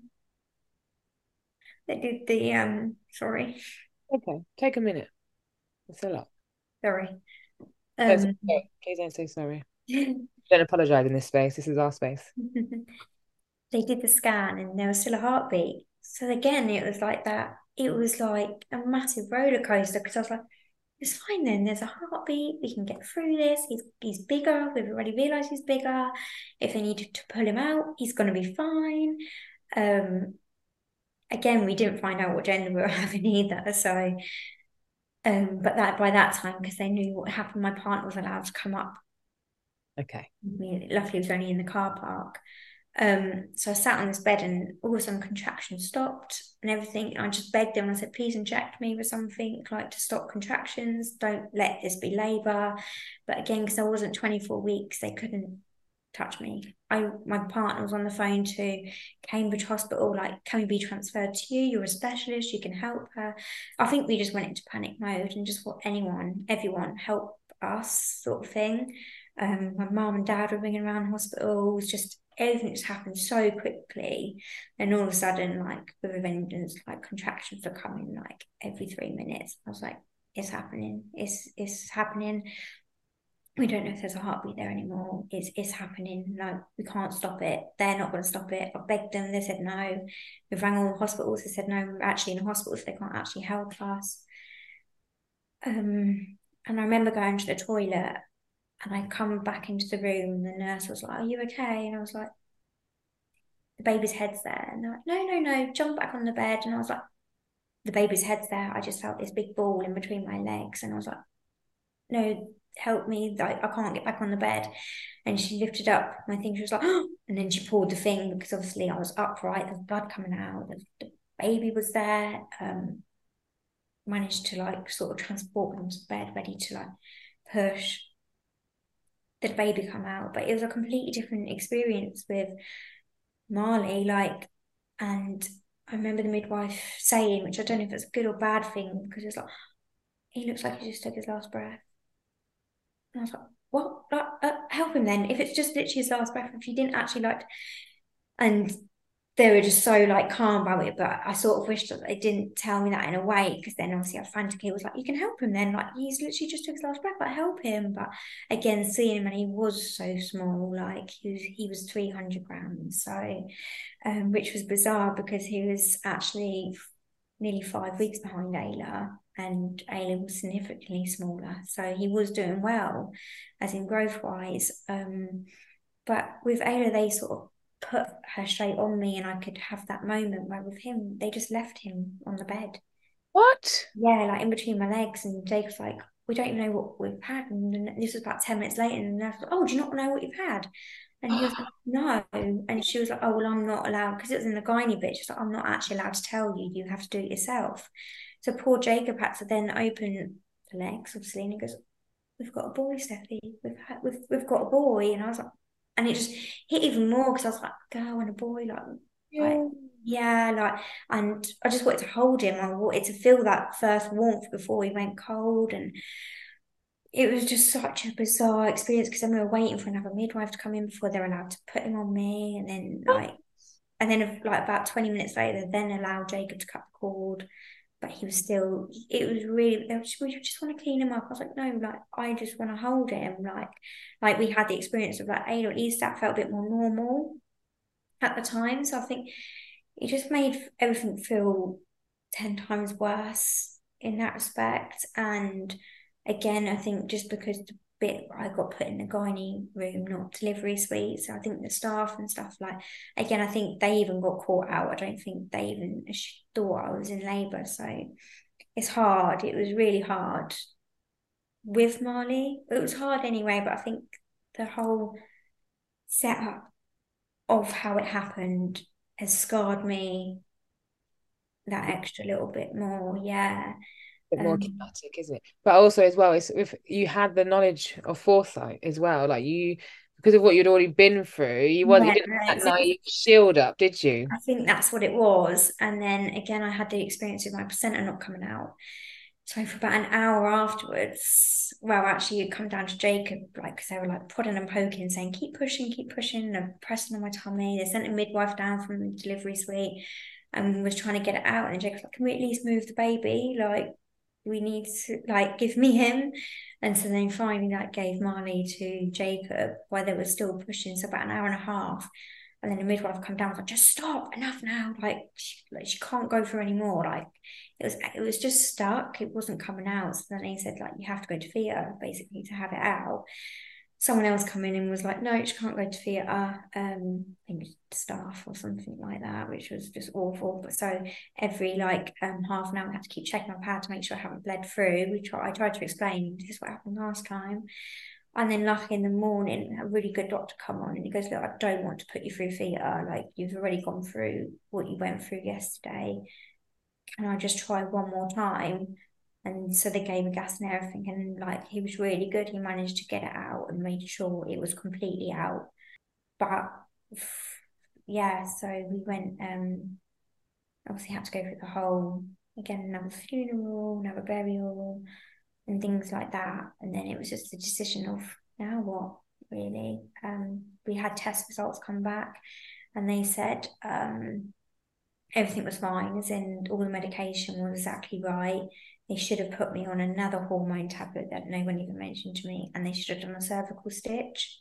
they did the um. Sorry. Okay, take a minute. It's a lot. Sorry. Um, Please don't say sorry. (laughs) don't apologize in this space. This is our space. (laughs) they did the scan and there was still a heartbeat. So again, it was like that. It was like a massive roller coaster because I was like, it's fine then. There's a heartbeat. We can get through this. He's he's bigger. We've already realised he's bigger. If they needed to pull him out, he's going to be fine. Um, again, we didn't find out what gender we were (laughs) having either. So um, but that by that time, because they knew what happened, my partner was allowed to come up. Okay. I mean, luckily, it was only in the car park. Um, so I sat on this bed and all of a sudden contractions stopped and everything. I just begged them. I said, please inject me with something like to stop contractions. Don't let this be labour. But again, because I wasn't 24 weeks, they couldn't touch me. I my partner was on the phone to Cambridge Hospital, like, can we be transferred to you? You're a specialist, you can help her. I think we just went into panic mode and just what anyone, everyone help us sort of thing. Um, my mom and dad were ringing around hospitals, just everything just happened so quickly. And all of a sudden, like with a vengeance, like contractions were coming like every three minutes. I was like, it's happening, it's it's happening we don't know if there's a heartbeat there anymore. It's it's happening. No, we can't stop it. They're not going to stop it. I begged them. They said no. We rang all the hospitals. They said no. We're actually in the hospitals. They can't actually help us. Um, and I remember going to the toilet, and I come back into the room, and the nurse was like, "Are you okay?" And I was like, "The baby's head's there." And they're like, "No, no, no. Jump back on the bed." And I was like, "The baby's head's there." I just felt this big ball in between my legs, and I was like, "No." Help me. like I can't get back on the bed. And she lifted up my thing. She was like, oh, and then she pulled the thing because obviously I was upright. There's blood coming out. The, baby was there. Um, managed to like sort of transport them to bed, ready to like push the baby come out. But it was a completely different experience with Marley. Like, and I remember the midwife saying, which I don't know if it's a good or bad thing, because it's like, he looks like he just took his last breath. And I was like, what? Uh, uh, help him then. If it's just literally his last breath, if he didn't actually like, and they were just so like calm about it. But I sort of wish that they didn't tell me that in a way because then obviously I frantically was like, you can help him then. Like he's literally just took his last breath, like help him. But again, seeing him and he was so small, like he was he was 300 grams. So um, which was bizarre because he was actually nearly five weeks behind Ayla and Ayla was significantly smaller. So he was doing well as in growth wise. Um, but with Ayla, they sort of put her straight on me and I could have that moment where with him, they just left him on the bed. What? Yeah, like in between my legs. And Jake was like, we don't even know what we've had. And this was about 10 minutes later. And I was like, oh, do you not know what you've had? And he was like, (gasps) no. And she was like, oh, well, I'm not allowed, because it was in the gynae bit. She's like, I'm not actually allowed to tell you. You have to do it yourself. So poor Jacob had to then open the legs, obviously. And he goes, we've got a boy, Steffi. We've, had, we've, we've got a boy. And I was like, and it just hit even more because I was like, girl and a boy, like, yeah. like, yeah, like, and I just wanted to hold him. I wanted to feel that first warmth before he went cold, and it was just such a bizarre experience because then we were waiting for another midwife to come in before they're allowed to put him on me, and then oh. like, and then like about twenty minutes later, then allowed Jacob to cut the cord but he was still it was really we just want to clean him up. I was like no like i just want to hold him like like we had the experience of like or at least that felt a bit more normal at the time. So i think it just made everything feel 10 times worse in that respect. And again i think just because the bit I got put in the gynae room, not delivery suite. So I think the staff and stuff like again, I think they even got caught out. I don't think they even thought I was in labour. So it's hard. It was really hard with Marley. It was hard anyway, but I think the whole setup of how it happened has scarred me that extra little bit more. Yeah bit more um, kinetic, isn't it? But also as well, it's if you had the knowledge of foresight as well, like you because of what you'd already been through, you wasn't yeah, you that naive shield up, did you? I think that's what it was. And then again, I had the experience with my placenta not coming out. So for about an hour afterwards, well, actually, you come down to Jacob, like, because they were like prodding and poking, saying, keep pushing, keep pushing, and pressing on my tummy. They sent a midwife down from the delivery suite and was trying to get it out. And Jacob's like, can we at least move the baby? Like, we need to like give me him. And so then finally that gave Marley to Jacob while they were still pushing. So about an hour and a half. And then the midwife come down was like just stop enough now. Like she, like she can't go through anymore like it was it was just stuck. It wasn't coming out. So then he said like you have to go to theatre basically to have it out someone else come in and was like, no, she can't go to theatre, um, I think staff or something like that, which was just awful. But so every like um half an hour I had to keep checking my pad to make sure I haven't bled through. We try I tried to explain this is what happened last time. And then lucky in the morning, a really good doctor come on and he goes, Look, I don't want to put you through theatre. Like you've already gone through what you went through yesterday. Can I just try one more time? And so they gave me gas and everything and like he was really good. He managed to get it out and made sure it was completely out. But yeah so we went um obviously had to go through the whole again another funeral another burial and things like that. And then it was just a decision of now what really? Um we had test results come back and they said um everything was fine as in all the medication was exactly right they should have put me on another hormone tablet that no one even mentioned to me, and they should have done a cervical stitch.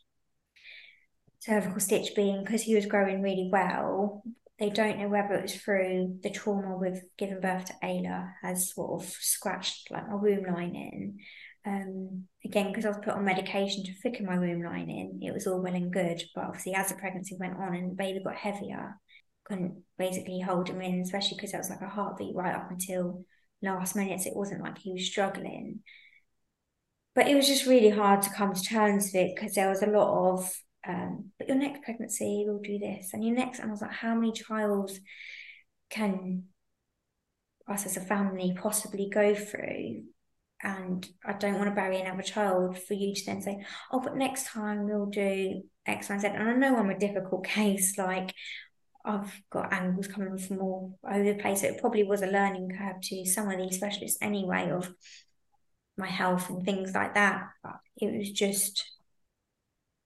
Cervical stitch being because he was growing really well. They don't know whether it was through the trauma with giving birth to Ayla has sort of scratched like my womb lining. Um, again, because I was put on medication to thicken my womb lining, it was all well and good. But obviously, as the pregnancy went on and the baby got heavier, couldn't basically hold him in, especially because that was like a heartbeat right up until last minutes. It wasn't like he was struggling. But it was just really hard to come to terms with it because there was a lot of, um, but your next pregnancy will do this, and your next, and I was like, how many trials can us as a family possibly go through? And I don't want to bury another child for you to then say, oh, but next time we'll do X, Y, and And I know I'm a difficult (laughs) case. Like I've got angles coming from all over the place. So it probably was a learning curve to some of these specialists anyway of my health and things like that. But it was just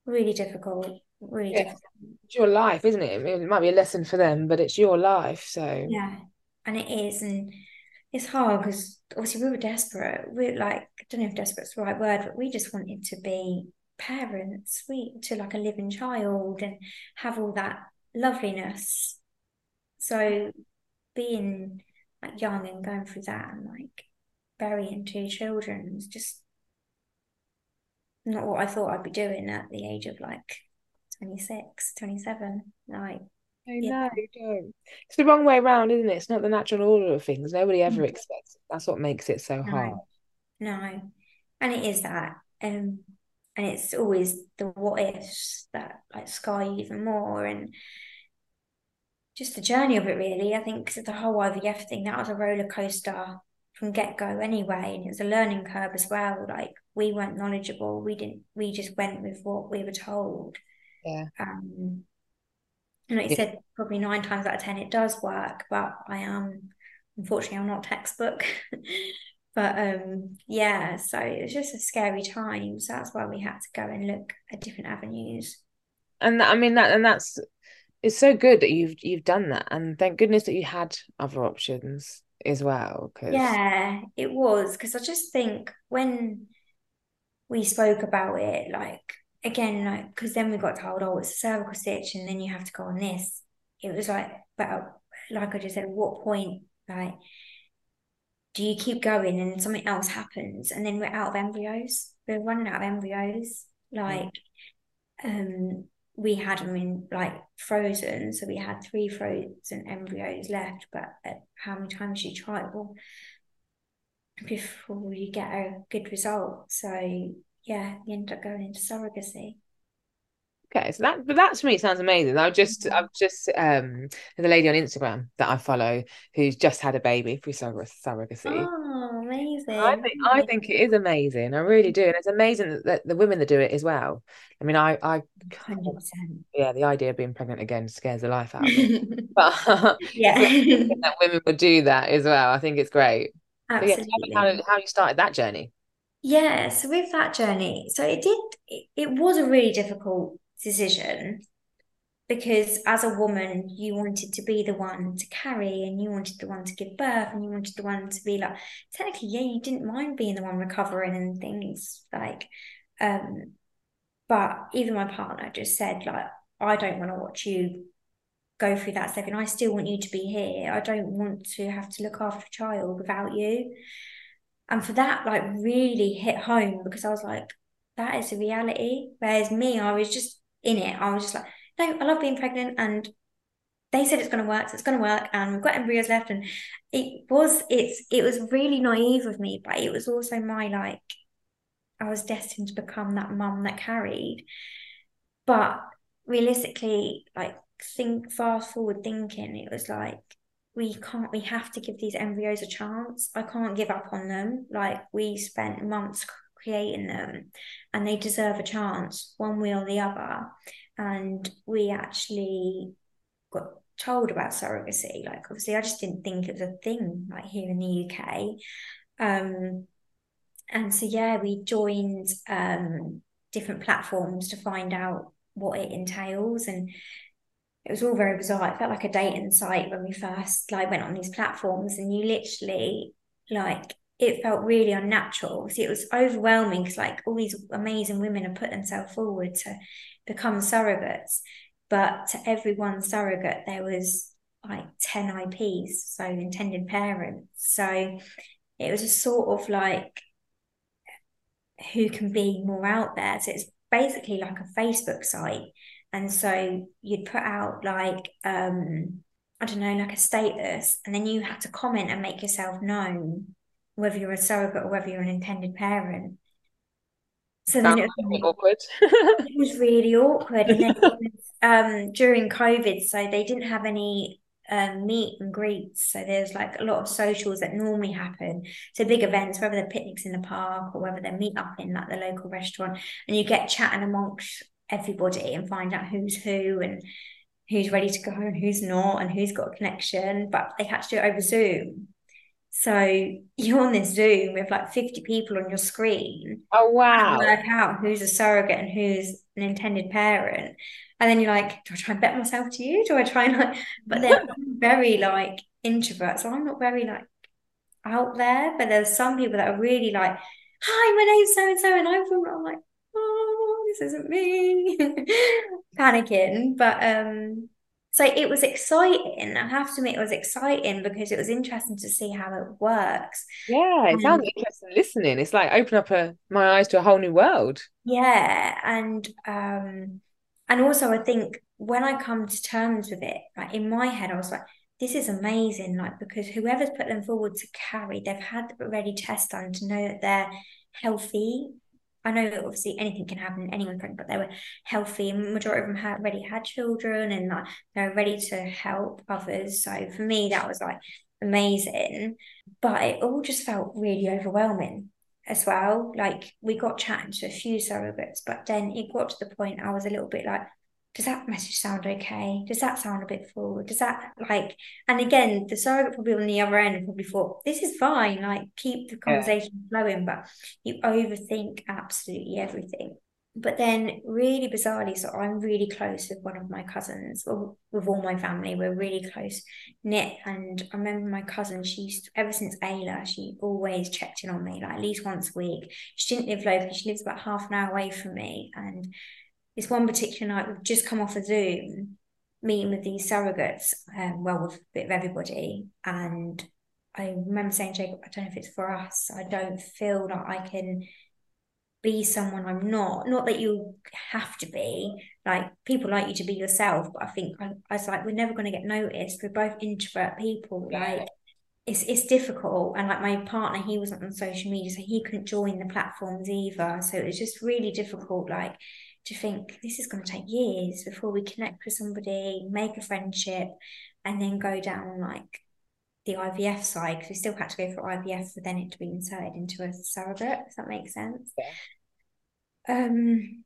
really difficult, really Yeah. difficult. It's your life, isn't it? I mean, it might be a lesson for them, but it's your life. So Yeah, and it is, and it's hard because obviously we were desperate. We're like, I don't know if desperate's the right word, but we just wanted to be parents, we to like a living child and have all that loveliness. So being like young and going through that and like burying two children was just not what I thought I'd be doing at the age of like 26, 27. Like, I know. It's the wrong way around, isn't it? It's not the natural order of things. Nobody ever Mm. expects it. That's what makes it so hard. no, no. And it is that. Um, and it's always the what ifs that like scar you even more and just the journey of it really. I think because the whole IVF thing, that was a roller coaster from get-go anyway, and it was a learning curve as well. Like we weren't knowledgeable. We didn't we just went with what we were told. Yeah. Um and like you Yeah. said, probably nine times out of ten it does work, but I am unfortunately I'm not textbook. (laughs) But um yeah, so it was just a scary time. So that's why we had to go and look at different avenues. And I mean that, and that's it's so good that you've you've done that, and thank goodness that you had other options as well. Because Yeah, it was because I just think when we spoke about it, like again, like because then we got told, oh, it's a cervical stitch, and then you have to go on this. It was like, but like I just said, what point, like, do you keep going and something else happens, and then we're out of embryos? We're running out of embryos. Like, um, we had them in like frozen, so we had three frozen embryos left. But at how many times you try? Well, before you get a good result. So yeah, you end up going into surrogacy. Okay, so that but that to me sounds amazing. I just I've just um there's a lady on Instagram that I follow who's just had a baby through surrog- surrogacy. Oh, amazing. I think I think it is amazing. I really do, and it's amazing that, the women that do it as well. I mean, I I 100%. yeah, the idea of being pregnant again scares the life out of me. (laughs) But (laughs) Yeah, that women would do that as well. I think it's great. But yeah, tell me how absolutely. how you started that journey. Yeah, so with that journey, so it did, it, it was a really difficult decision because as a woman, you wanted to be the one to carry and you wanted the one to give birth and you wanted the one to be like, technically, yeah, you didn't mind being the one recovering and things like, um, but even my partner just said, like, I don't want to watch you go through that second. I still want you to be here. I don't want to have to look after a child without you. And for that, like, really hit home because I was like, that is a reality. Whereas me, I was just in it. I was just like, no, I love being pregnant and they said it's going to work, so it's going to work, and we've got embryos left. And it was, it's, it was really naive of me, but it was also my like, I was destined to become that mum that carried. But realistically, like, think fast forward thinking, it was like, we can't, we have to give these embryos a chance. I can't give up on them. Like, we spent months creating them and they deserve a chance, one way or the other. And we actually got told about surrogacy. Like, obviously, I just didn't think it was a thing like here in the UK. Um, and so, yeah, we joined um, different platforms to find out what it entails. And it was all very bizarre. It felt like a dating site when we first like went on these platforms, and you literally like it felt really unnatural. See, it was overwhelming because like all these amazing women have put themselves forward to become surrogates, but to every one surrogate there was like 10 IPs, so intended parents. So it was a sort of like who can be more out there. So it's basically like a Facebook site. And so you'd put out like um I don't know, like a status, and then you had to comment and make yourself known, whether you're a surrogate or whether you're an intended parent. So then it was, awkward. (laughs) it was really awkward. And then it was (laughs) um during COVID, so they didn't have any um, meet and greets. So there's like a lot of socials that normally happen. So big events, whether they're picnics in the park or whether they're meet up in like the local restaurant, and you get chatting amongst everybody and find out who's who and who's ready to go and who's not and who's got a connection. But they had to do it over Zoom. So you're on this Zoom with like 50 people on your screen Oh wow. work out who's a surrogate and who's an intended parent. And then you're like, do I try and bet myself to you? Do I try and like, but then (laughs) I'm very like introvert. So I'm not very like out there. But there's some people that are really like, hi, my name's so and so. And I'm from, I'm like, oh, this isn't me. (laughs) Panicking. But um, so it was exciting. I have to admit, it was exciting because it was interesting to see how it works. Yeah, it sounds interesting listening. It's like open up a, my eyes to a whole new world. Yeah, and um, and also I think when I come to terms with it, like in my head, I was like, this is amazing, like because whoever's put them forward to carry, they've had already test done to know that they're healthy I know that obviously anything can happen, anyone can, but they were healthy. Majority of them had already had children and like they're ready to help others. So for me, that was like amazing. But it all just felt really overwhelming as well. Like we got chatting to a few surrogates, but then it got to the point I was a little bit like, does that message sound okay? Does that sound a bit forward? Does that like, and again, the surrogate probably on the other end probably thought, this is fine, like keep the conversation yeah. flowing, but you overthink absolutely everything. But then, really bizarrely, so I'm really close with one of my cousins, or with all my family. We're really close knit. And I remember my cousin, she's ever since Ayla, she always checked in on me, like at least once a week. She didn't live locally, she lives about half an hour away from me. And this one particular night, we've just come off a Zoom meeting with these surrogates, um, well, with a bit of everybody. And I remember saying, Jacob, I don't know if it's for us. I don't feel like I can be someone I'm not. Not that you have to be. Like people like you to be yourself, but I think I, I was like, we're never going to get noticed. We're both introvert people. Yeah. Like it's it's difficult. And like my partner, he wasn't on social media, so he couldn't join the platforms either. So it was just really difficult. Like to think this is going to take years before we connect with somebody, make a friendship, and then go down like the IVF side because we still had to go for IVF for then it to be inserted into a surrogate. Does that make sense? Yeah. Um,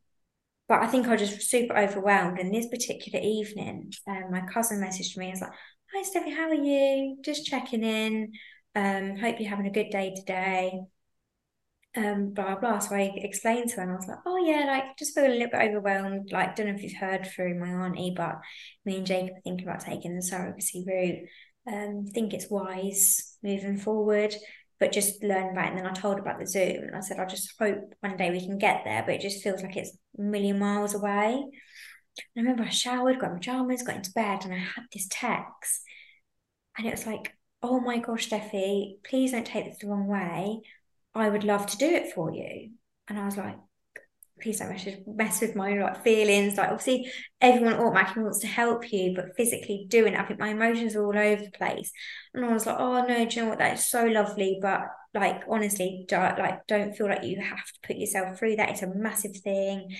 but I think I was just super overwhelmed. And this particular evening, um, my cousin messaged me. I was like, "Hi, Steffi, how are you? Just checking in. Um, hope you're having a good day today." Um, blah blah. So I explained to her, and I was like, "Oh yeah, like just feel a little bit overwhelmed. Like, don't know if you've heard through my auntie, but me and Jacob are thinking about taking the surrogacy route. Um, think it's wise moving forward, but just learn about it. And then I told about the Zoom, and I said, I just hope one day we can get there, but it just feels like it's a million miles away. And I remember I showered, got my pajamas, got into bed, and I had this text, and it was like, "Oh my gosh, Steffi, please don't take this the wrong way." I would love to do it for you. And I was like, please don't mess, mess with my like feelings. Like obviously everyone automatically wants to help you, but physically doing it, I think my emotions are all over the place. And I was like, oh no, do you know what? That is so lovely. But like honestly, don't, like don't feel like you have to put yourself through that. It's a massive thing.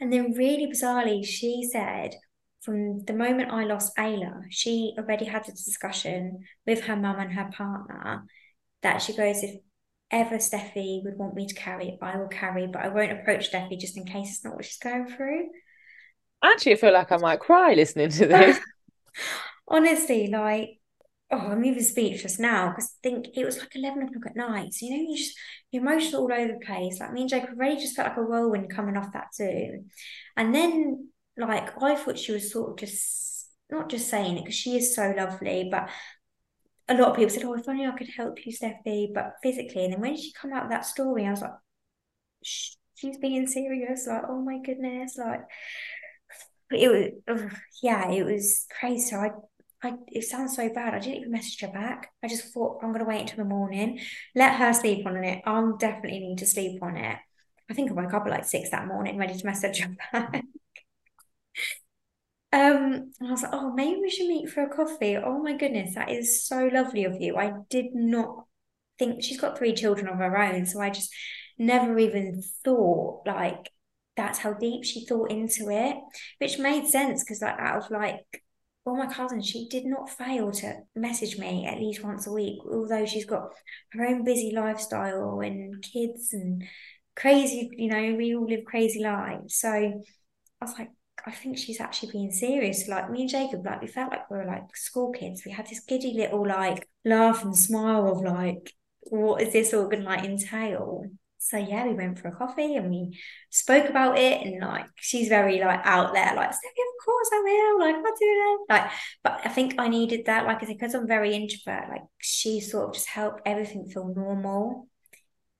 And then really bizarrely, she said, from the moment I lost Ayla, she already had a discussion with her mum and her partner that she goes, if ever Steffi would want me to carry, I will carry, but I won't approach Steffi just in case it's not what she's going through. Actually, I feel like I might cry listening to this. (laughs) Honestly, like, oh, I'm even speechless now because I think it was like 11 o'clock at night. So, you know, you just, you're emotional all over the place. Like, me and Jacob really just felt like a whirlwind coming off that Zoom. And then, like, I thought she was sort of just, not just saying it because she is so lovely, but a lot of people said, "Oh, if only I could help you, Steffi," but physically. And then when she come out of that story, I was like, "She's being serious!" Like, oh my goodness! Like, it was, yeah, it was crazy. So I, I, it sounds so bad. I didn't even message her back. I just thought I'm gonna wait until the morning, let her sleep on it. I'll definitely need to sleep on it. I think I woke up at like six that morning, ready to message her back. (laughs) Um, and I was like, oh, maybe we should meet for a coffee. Oh my goodness, that is so lovely of you. I did not think she's got three children of her own, so I just never even thought like that's how deep she thought into it, which made sense because like out of like all my cousins, she did not fail to message me at least once a week, although she's got her own busy lifestyle and kids and crazy, you know, we all live crazy lives. So I was like, I think she's actually being serious. Like me and Jacob, like we felt like we were like school kids. We had this giddy little like laugh and smile of like, what is this all gonna like entail? so yeah, we went for a coffee and we spoke about it. And like, she's very like out there, like, of course I will. Like, I'll do it. Like, but I think I needed that. Like I said, because I'm very introvert, like she sort of just helped everything feel normal.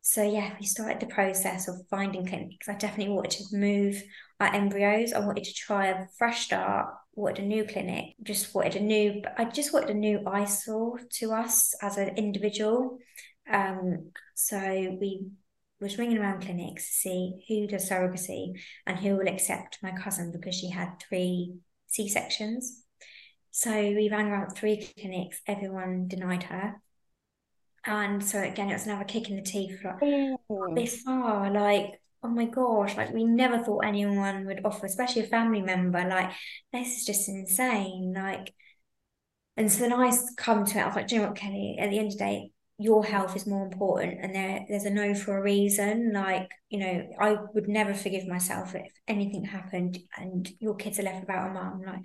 So yeah, we started the process of finding clinics. I definitely wanted to move our embryos. I wanted to try a fresh start. Wanted a new clinic. Just wanted a new. I just wanted a new eyesore to us as an individual. Um, so we was ringing around clinics to see who does surrogacy and who will accept my cousin because she had three C sections. So we rang around three clinics, everyone denied her. And so again, it was another kick in the teeth, like oh. this far, like, oh my gosh, like we never thought anyone would offer, especially a family member, like this is just insane. Like, and so then I come to it, I was like, do you know what, Kelly, at the end of the day, your health is more important and there there's a no for a reason like you know i would never forgive myself if anything happened and your kids are left without a mum like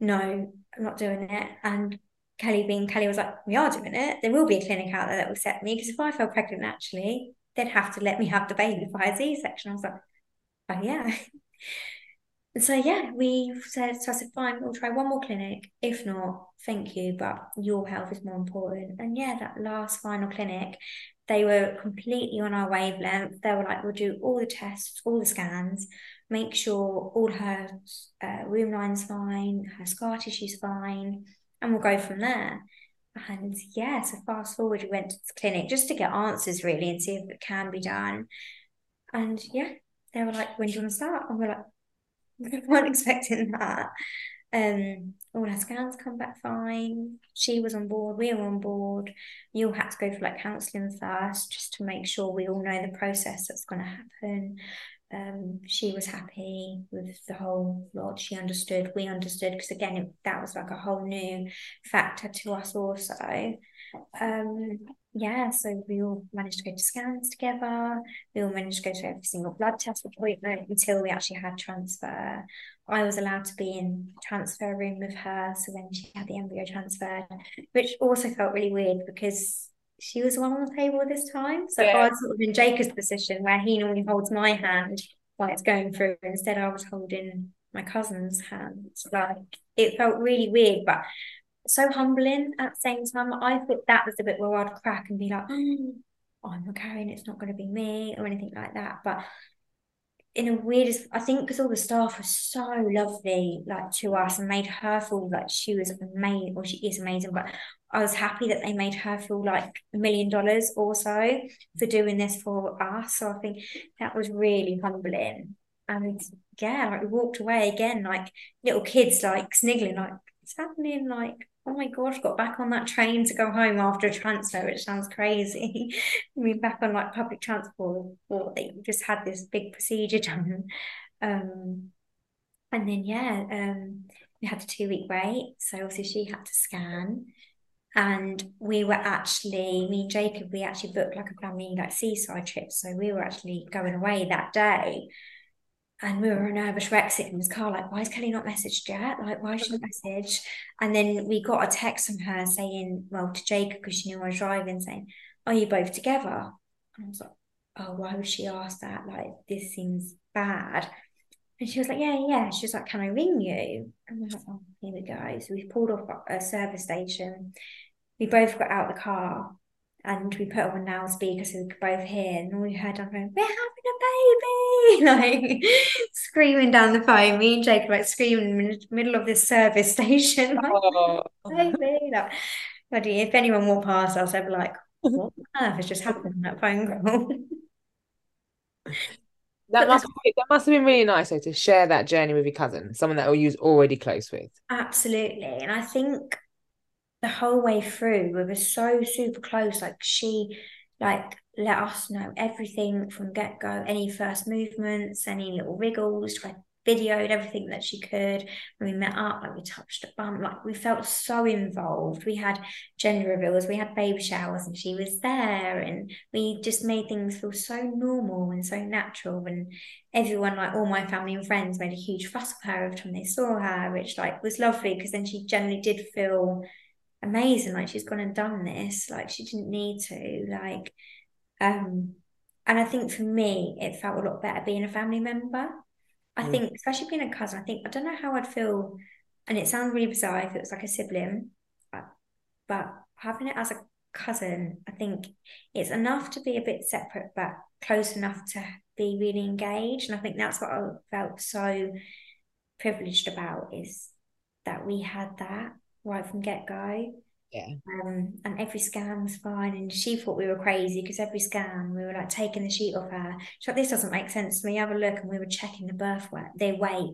no i'm not doing it and kelly being kelly was like we are doing it there will be a clinic out there that will accept me because if i fell pregnant naturally they'd have to let me have the baby by a c-section i was like oh yeah (laughs) so yeah, we said, so I said, fine, we'll try one more clinic. If not, thank you, but your health is more important. And yeah, that last final clinic, they were completely on our wavelength. They were like, we'll do all the tests, all the scans, make sure all her uh, womb line's fine, her scar tissue's fine, and we'll go from there. And yeah, so fast forward, we went to the clinic just to get answers really and see if it can be done. And yeah, they were like, when do you want to start? And we're like, we (laughs) weren't expecting that. Um, all our scans come back fine. She was on board. We were on board. You all had to go for like counselling first, just to make sure we all know the process that's going to happen. Um, she was happy with the whole lot. She understood. We understood because again, it, that was like a whole new factor to us also. Um, yeah, so we all managed to go to scans together. We all managed to go to every single blood test appointment until we actually had transfer. I was allowed to be in transfer room with her. So when she had the embryo transferred, which also felt really weird because she was the one on the table this time. So yeah. I was sort of in Jacob's position where he normally holds my hand while it's going through. Instead, I was holding my cousin's hand. Like it felt really weird, but so humbling at the same time. I thought that was the bit where I'd crack and be like, oh, I'm not carrying, it's not going to be me or anything like that. But in a weirdest, I think because all the staff were so lovely, like to us, and made her feel like she was amazing, or she is amazing. But I was happy that they made her feel like a million dollars also for doing this for us. So I think that was really humbling. And yeah, like we walked away again, like little kids, like sniggling, like it's happening, like oh my gosh, got back on that train to go home after a transfer, which sounds crazy. (laughs) I mean, back on like public transport, or they just had this big procedure (laughs) done. Um, and then, yeah, um, we had a two week wait. So obviously, she had to scan. And we were actually, me and Jacob, we actually booked like a family like seaside trip. So we were actually going away that day and we were nervous wreck sitting in his car, like, why is Kelly not messaged yet? Like, why is she not mm-hmm. messaged? And then we got a text from her saying, well, to Jacob, because she knew I was driving, saying, Are you both together? And I was like, Oh, why would she ask that? Like, this seems bad. And she was like, Yeah, yeah. She was like, Can I ring you? And was like, Oh, here we go. So we pulled off a service station. We both got out the car and we put on now speaker so we could both hear and all we heard I'm going, We're having a baby (laughs) like screaming down the phone, me and Jacob like screaming in the middle of this service (laughs) station like oh. baby like, bloody if anyone walked past us I'd be like what on earth has just happened in that phone call That must be, that must have been really nice though to share that journey with your cousin, someone that you're already close with. Absolutely, and I think the whole way through we were so super close like she like let us know everything from get-go any first movements any little wriggles I videoed everything that she could. When we met up like we touched a bump like we felt so involved. We had gender reveals we had baby showers and she was there and we just made things feel so normal and so natural. And everyone like all my family and friends made a huge fuss of her every time they saw her which like was lovely because then she generally did feel amazing like she's gone and done this like she didn't need to like um and I think for me, it felt a lot better being a family member. I mm. think, especially being a cousin, I think I don't know how I'd feel, and it sounds really bizarre if it was like a sibling, but, but having it as a cousin, I think it's enough to be a bit separate, but close enough to be really engaged. And I think that's what I felt so privileged about is that we had that right from get go. Yeah. Um, and every scan was fine. And she thought we were crazy because every scan we were like taking the sheet off her. She's like, this doesn't make sense to me. Have a look. And we were checking the birth weight, their weight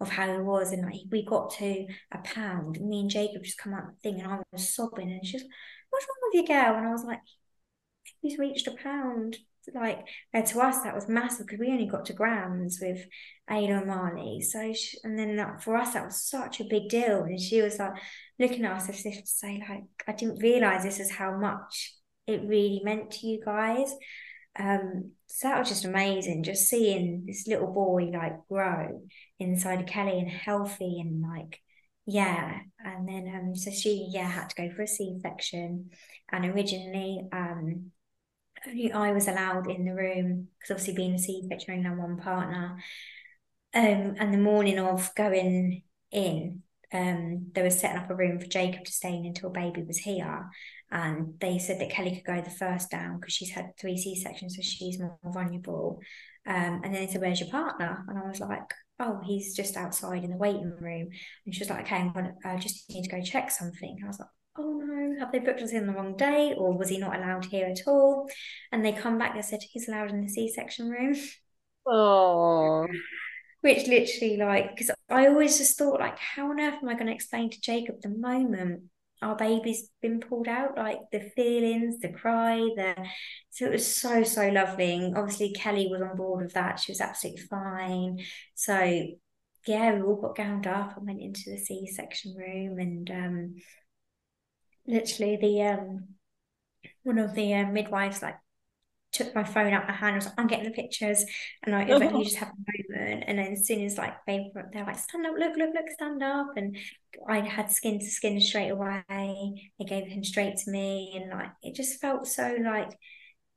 of how he was. And like we got to a pound. Me and Jacob just come out the thing and I was sobbing. And she's like, what's wrong with you, girl? And I was like, he's reached a pound like uh, to us that was massive because we only got to grams with Ayla Marley. So she, and then for us that was such a big deal, and she was like looking at us as if to say like I didn't realize this is how much it really meant to you guys. Um, so that was just amazing, just seeing this little boy like grow inside of Kelly and healthy and like yeah and then um so she yeah had to go for a c-section and originally um only I was allowed in the room because obviously being a C-section only had one partner. Um, and the morning of going in, um, they were setting up a room for Jacob to stay in until baby was here. And they said that Kelly could go the first down because she's had three C sections, so she's more vulnerable. Um, and then they said, Where's your partner? And I was like, Oh, he's just outside in the waiting room. And she was like, Okay, I'm gonna uh, just need to go check something. I was like, oh no, have they booked us in the wrong day or was he not allowed here at all? And they come back, they said he's allowed in the C section room. Oh. (laughs) Which literally, like, because I always just thought, like, how on earth am I going to explain to Jacob the moment our baby's been pulled out, like the feelings, the cry, the so it was so so lovely. And obviously Kelly was on board with that; she was absolutely fine. So yeah, we all got gowned up and went into the C section room, and um, literally the um one of the uh, midwives like took my phone out of my hand and was like, I'm getting the pictures. And like, was like, you (laughs) just have a moment. And then as soon as like they they're like, stand up, look, look, look, stand up. And I had skin to skin straight away. They gave him straight to me. And like, it just felt so like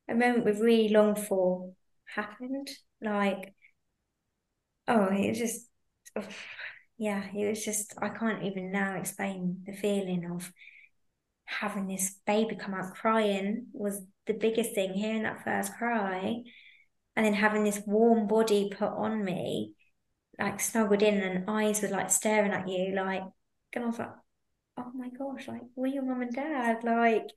a moment we've really longed for happened. Like, oh, it was just, oh, (sighs) yeah, it was just, I can't even now explain the feeling of having this baby come out crying was the biggest thing, hearing that first cry, and then having this warm body put on me, like snuggled in, and eyes were like staring at you, like, and I was like, oh my gosh, like, we're your mum and dad, like,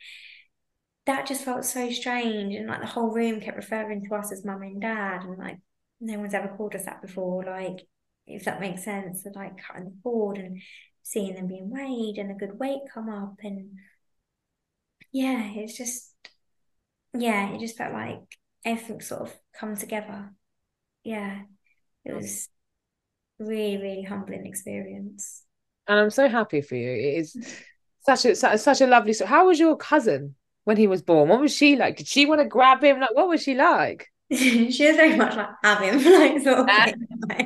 that just felt so strange, and like the whole room kept referring to us as mum and dad, and like, no one's ever called us that before, like, if that makes sense, so, like cutting the cord and seeing them being weighed and a good weight come up and yeah, it's just yeah, it just felt like everything sort of come together. Yeah, it was really, really humbling experience. And I'm so happy for you. It is such a such a lovely story. How was your cousin when he was born? What was she like? Did she want to grab him? Like, what was she like? (laughs) she was very much like have him, (laughs) like sort of uh, (laughs)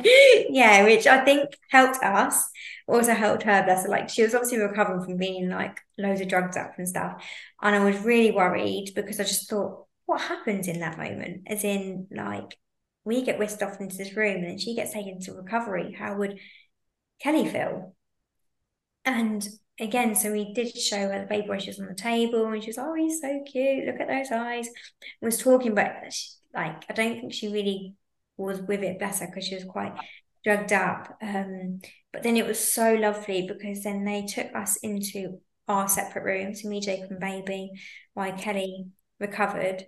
yeah, which I think helped us, also helped her. Bless her. Like she was obviously recovering from being like loads of drugs up and stuff, and I was really worried because I just thought, what happens in that moment? As in, like we get whisked off into this room and then she gets taken to recovery. How would Kelly feel? And again, so we did show her the baby brushes on the table, and she was, "Oh, he's so cute. Look at those eyes." was talking, but she, like I don't think she really was with it better because she was quite drugged up. Um, but then it was so lovely because then they took us into our separate rooms, me, Jake, and baby, while Kelly recovered.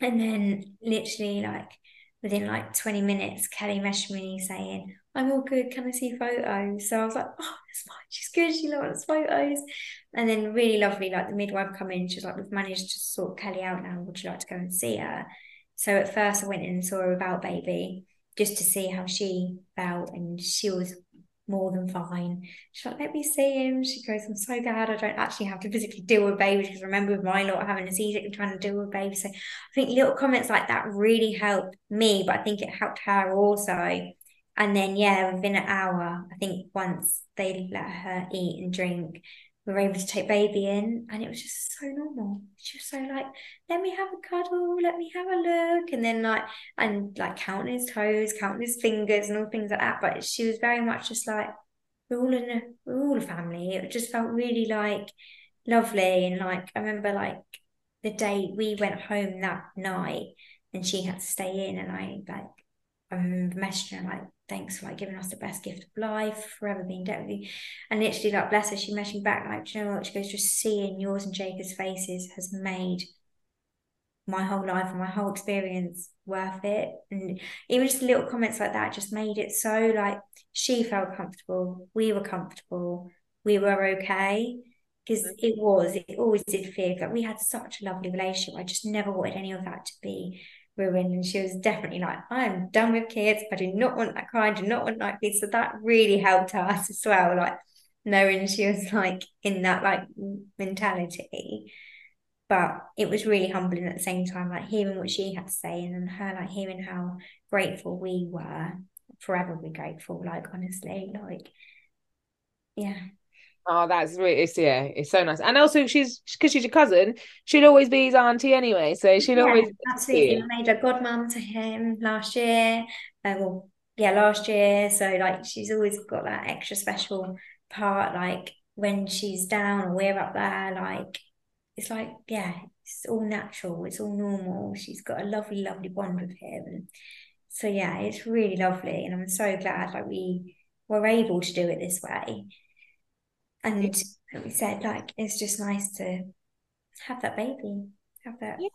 And then literally like within like 20 minutes, Kelly messaged me saying, I'm all good. Can I see photos? So I was like, oh, that's fine. She's good. She loves photos. And then really lovely, like the midwife come in. she's like, we've managed to sort Kelly out now. Would you like to go and see her? So at first I went in and saw her without baby just to see how she felt. And she was more than fine. She's like, let me see him. She goes, I'm so glad I don't actually have to physically deal with babies because remember with my lot having a C-section trying to deal with babies. So I think little comments like that really helped me, but I think it helped her also. And then yeah, within an hour, I think once they let her eat and drink, we were able to take baby in and it was just so normal. She was so like, let me have a cuddle, let me have a look. And then like and like counting his toes, counting his fingers and all things like that. But she was very much just like, we're all in a we're all a family. It just felt really like lovely. And like I remember like the day we went home that night and she had to stay in and I like I remember messaging her like thanks for like giving us the best gift of life, forever being dead with you. And literally, like, bless her, she mentioned back, like, you know what? She goes, just seeing yours and Jacob's faces has made my whole life and my whole experience worth it. And even just little comments like that just made it so like she felt comfortable, we were comfortable, we were okay. Because it was, it always did feel like we had such a lovely relationship. I just never wanted any of that to be And she was definitely like, I'm done with kids. I do not want that kind, I do not want this. So that really helped us as well, like knowing she was like in that like mentality. But it was really humbling at the same time, like hearing what she had to say and then her like hearing how grateful we were, forever be grateful, like honestly, like yeah. Oh, that's really it's yeah, it's so nice. And also she's because she's your cousin, she'll always be his auntie anyway. So she'll yeah, always absolutely I made a godmum to him last year. Uh, well, yeah, last year. So like she's always got that extra special part, like when she's down or we're up there, like it's like, yeah, it's all natural, it's all normal. She's got a lovely, lovely bond with him. So yeah, it's really lovely. And I'm so glad like we were able to do it this way and like we said, like it's just nice to have that baby, have that. Yeah.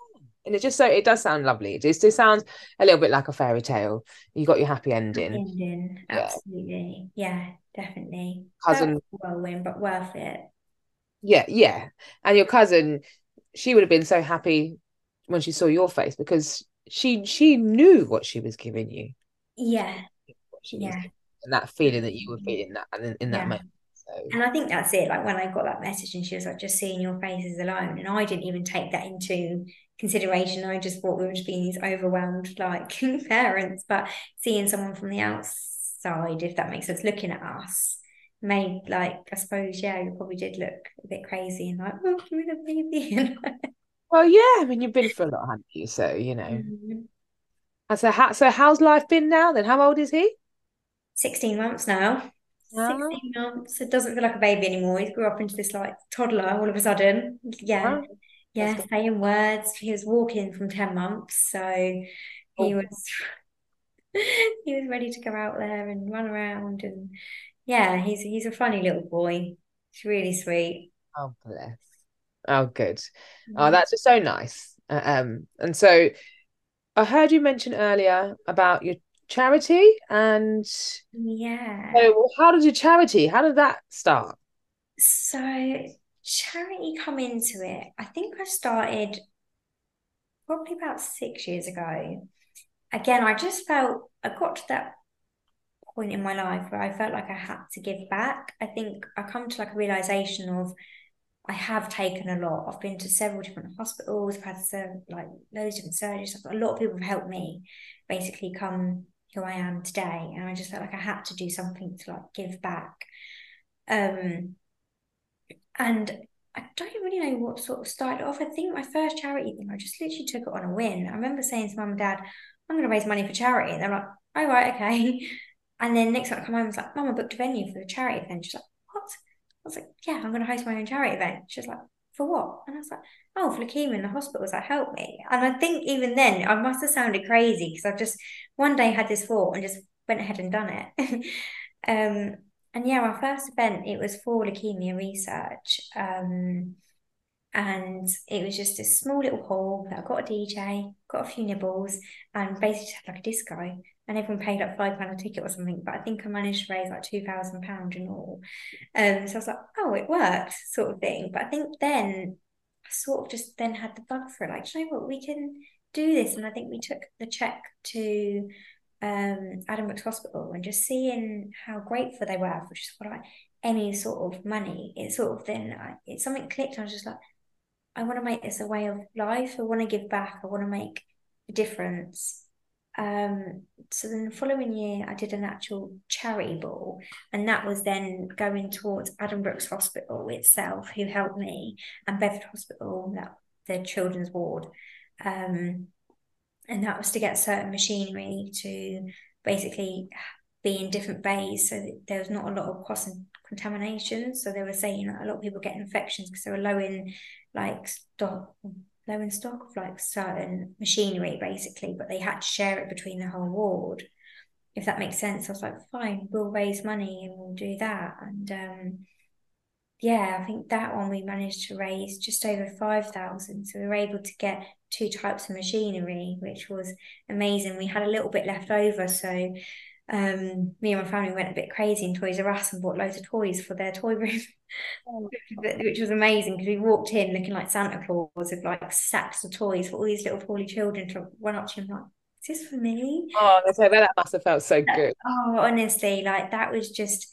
And it just so it does sound lovely. It just it sounds a little bit like a fairy tale. You got your happy ending. Happy ending, absolutely. Yeah, definitely. Cousin whirlwind, but worth it. Yeah, yeah. And your cousin, she would have been so happy when she saw your face because she she knew what she was giving you. Yeah. yeah. and that feeling that you were mm-hmm. feeling that in, in that yeah. moment. And I think that's it. Like when I got that message and she was like, just seeing your faces alone. And I didn't even take that into consideration. I just thought we were just being these overwhelmed like (laughs) parents. But seeing someone from the outside, if that makes sense, looking at us made like I suppose, yeah, you probably did look a bit crazy and like, oh, with a baby. (laughs) well, yeah, I mean you've been for a lot, haven't you? So, you know. Mm-hmm. And so how so how's life been now then? How old is he? 16 months now. 16 months. It doesn't feel like a baby anymore. He grew up into this like toddler all of a sudden. Yeah. Wow. Yeah, saying words. He was walking from 10 months. So he oh. was (laughs) he was ready to go out there and run around and yeah, he's he's a funny little boy. He's really sweet. Oh bless. Oh good. Oh, that's just so nice. Uh, um, and so I heard you mention earlier about your charity and yeah so how did your charity how did that start so charity come into it i think i started probably about six years ago again i just felt i got to that point in my life where i felt like i had to give back i think i come to like a realization of I have taken a lot. I've been to several different hospitals. I've had some, like loads of different surgeries. A lot of people have helped me basically come who I am today. And I just felt like I had to do something to like give back. Um, and I don't really know what sort of started off. I think my first charity thing, I just literally took it on a win. I remember saying to mum and dad, I'm going to raise money for charity. And they're like, oh, right, okay. (laughs) And then next time I come home, I was like, Mum, I booked a venue for the charity event. She's like, what? I was like, yeah, I'm going to host my own charity event. She's like, for what? And I was like, oh, for leukemia in the hospital. That Help me. And I think even then, I must have sounded crazy because I just one day had this thought and just went ahead and done it. (laughs) um, and yeah, our first event it was for leukemia research. Um, and it was just a small little hall that I got a DJ, got a few nibbles, and basically had like a disco. And everyone paid like five pound a ticket or something. But I think I managed to raise like two thousand pounds in all. Um, so I was like, oh, it worked, sort of thing. But I think then I sort of just then had the bug for it. Like, you know what, we can do this. And I think we took the check to um, Brooks Hospital and just seeing how grateful they were for just like any sort of money. It sort of then I, it something clicked. I was just like, I want to make this a way of life. I want to give back. I want to make a difference. Um, so then the following year, I did an actual charity ball, and that was then going towards Addenbrooke's Hospital itself, who helped me, and Bedford Hospital, that the children's ward. Um, and that was to get certain machinery to basically be in different bays so there was not a lot of cross contamination. So they were saying a lot of people get infections because they were low in like stock low in stock of like certain machinery basically, but they had to share it between the whole ward. If that makes sense. I was like, fine, we'll raise money and we'll do that. And um yeah, I think that one we managed to raise just over 5,000. So we were able to get two types of machinery, which was amazing. We had a little bit left over. So um, me and my family went a bit crazy in Toys R Us and bought loads of toys for their toy room, oh. (laughs) which was amazing because we walked in looking like Santa Claus with like sacks of toys for all these little poorly children to run up to him like, is this for me? Oh, that must have felt so good. Oh, honestly, like that was just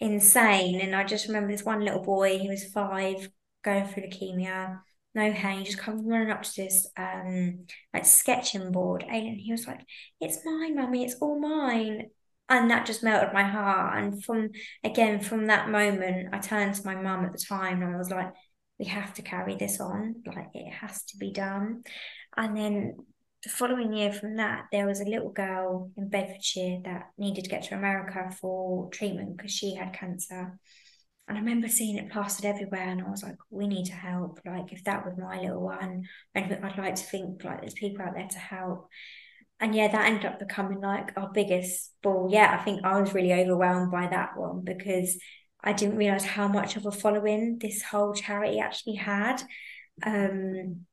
insane. And I just remember this one little boy, he was five, going through leukemia, no hair, he just comes running up to this um like sketching board. And he was like, It's mine, mummy, it's all mine. And that just melted my heart. And from again, from that moment, I turned to my mum at the time and I was like, We have to carry this on, like it has to be done. And then the following year from that, there was a little girl in Bedfordshire that needed to get to America for treatment because she had cancer. And I remember seeing it plastered everywhere, and I was like, we need to help. Like, if that was my little one, I'd like to think like there's people out there to help. And yeah, that ended up becoming like our biggest ball. Yeah, I think I was really overwhelmed by that one because I didn't realize how much of a following this whole charity actually had. Um,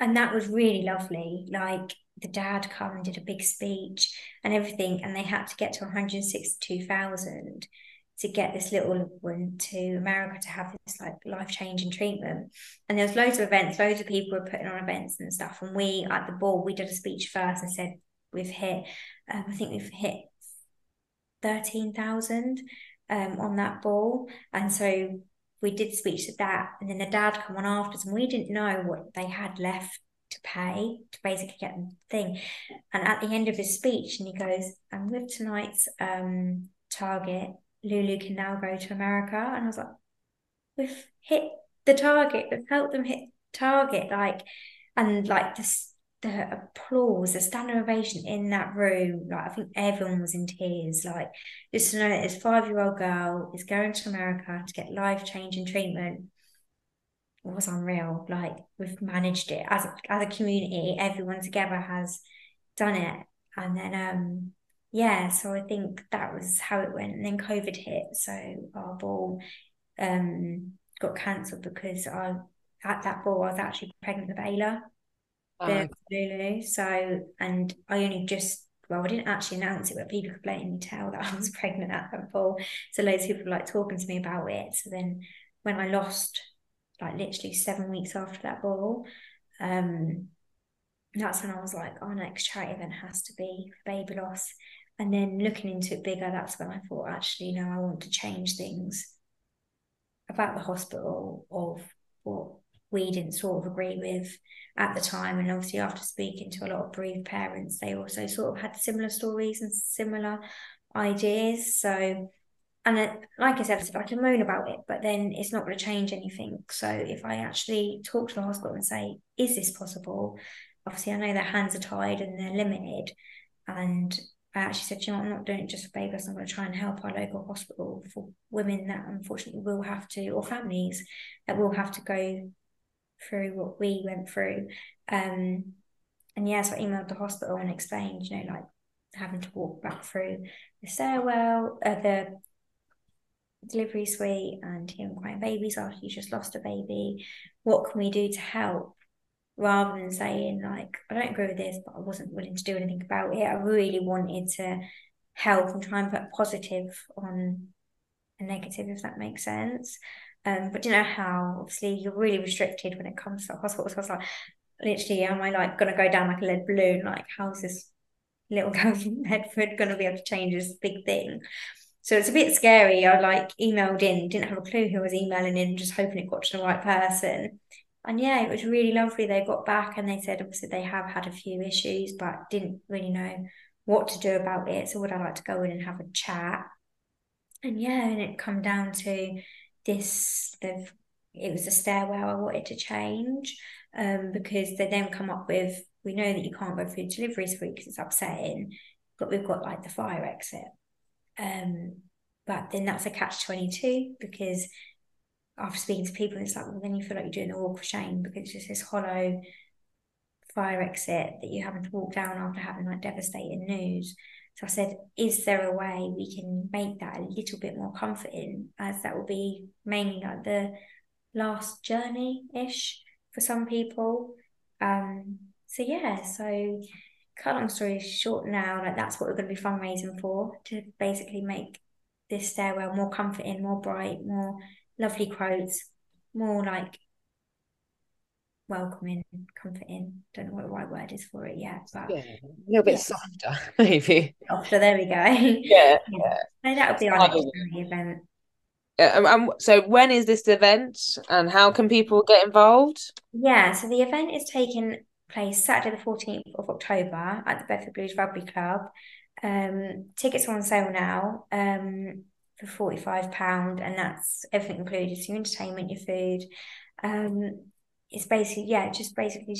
and that was really lovely. Like the dad come and did a big speech and everything, and they had to get to 162,000 to get this little one to America to have this like life changing treatment. And there was loads of events, loads of people were putting on events and stuff. And we at the ball, we did a speech first and said we've hit, um, I think we've hit thirteen thousand um, on that ball, and so we did speech to that, and then the dad come on afterwards, and we didn't know what they had left to pay to basically get the thing. And at the end of his speech, and he goes, and with tonight's um, target, Lulu can now go to America. And I was like, we've hit the target, we've helped them hit target. Like, and like this the applause, the standing ovation in that room, like I think everyone was in tears. Like just to know that this five year old girl is going to America to get life changing treatment was unreal. Like we've managed it as a, as a community, everyone together has done it. And then um yeah, so I think that was how it went. And then COVID hit, so our ball um got cancelled because I at that ball I was actually pregnant with Ayla Lulu. So, and I only just well, I didn't actually announce it, but people could blatantly tell that I was (laughs) pregnant at that ball. So loads of people were like talking to me about it. So then when I lost, like literally seven weeks after that ball, um, that's when I was like, our next charity event has to be for baby loss. And then looking into it bigger, that's when I thought, actually, no, I want to change things about the hospital of what we didn't sort of agree with at the time. And obviously, after speaking to a lot of bereaved parents, they also sort of had similar stories and similar ideas. So, and it, like I said, I can moan about it, but then it's not going to change anything. So, if I actually talk to the hospital and say, is this possible? Obviously, I know their hands are tied and they're limited. And I actually said, you know, I'm not doing it just for babies. I'm going to try and help our local hospital for women that unfortunately will have to, or families that will have to go through what we went through. Um, and yeah, so I emailed the hospital and explained, you know, like having to walk back through the stairwell, uh, the delivery suite, and hearing crying babies after you just lost a baby. What can we do to help? Rather than saying like, I don't agree with this, but I wasn't willing to do anything about it. I really wanted to help and try and put positive on a negative, if that makes sense. Um, but you know how obviously you're really restricted when it comes to hospitals. So I was like, literally, am I like gonna go down like a lead balloon? Like, how's this little (laughs) girl from Bedford gonna be able to change this big thing? So it's a bit scary. I like emailed in, didn't have a clue who was emailing in, just hoping it got to the right person. and yeah, it was really lovely. They got back and they said obviously they have had a few issues, but didn't really know what to do about it. So would I like to go in and have a chat? And yeah, and it come down to this. They've it was a stairwell I wanted to change um, because they then come up with we know that you can't go through deliveries for because it's upsetting, but we've got like the fire exit. Um, but then that's a catch 22 because after speaking to people, it's like, well, then you feel like you're doing the walk of shame because it's just this hollow fire exit that you're having to walk down after having like devastating news. So I said, is there a way we can make that a little bit more comforting, as that will be mainly like the last journey ish for some people. Um, so yeah, so cut long story short now, like that's what we're going to be fundraising for to basically make this stairwell more comforting, more bright, more lovely quotes, more like welcoming, comforting. Don't know what the right word is for it yet, but yeah, a little bit yeah. softer, (laughs) maybe. Softer, there we go. Yeah, (laughs) yeah. So that would be our next event. Um, um, so when is this event and how can people get involved? Yeah, so the event is taking place Saturday the 14th of October at the Bedford Blues Rugby Club. Um, tickets are on sale now um, for £45 and that's everything included, so your entertainment, your food. Um, it's basically, yeah, just basically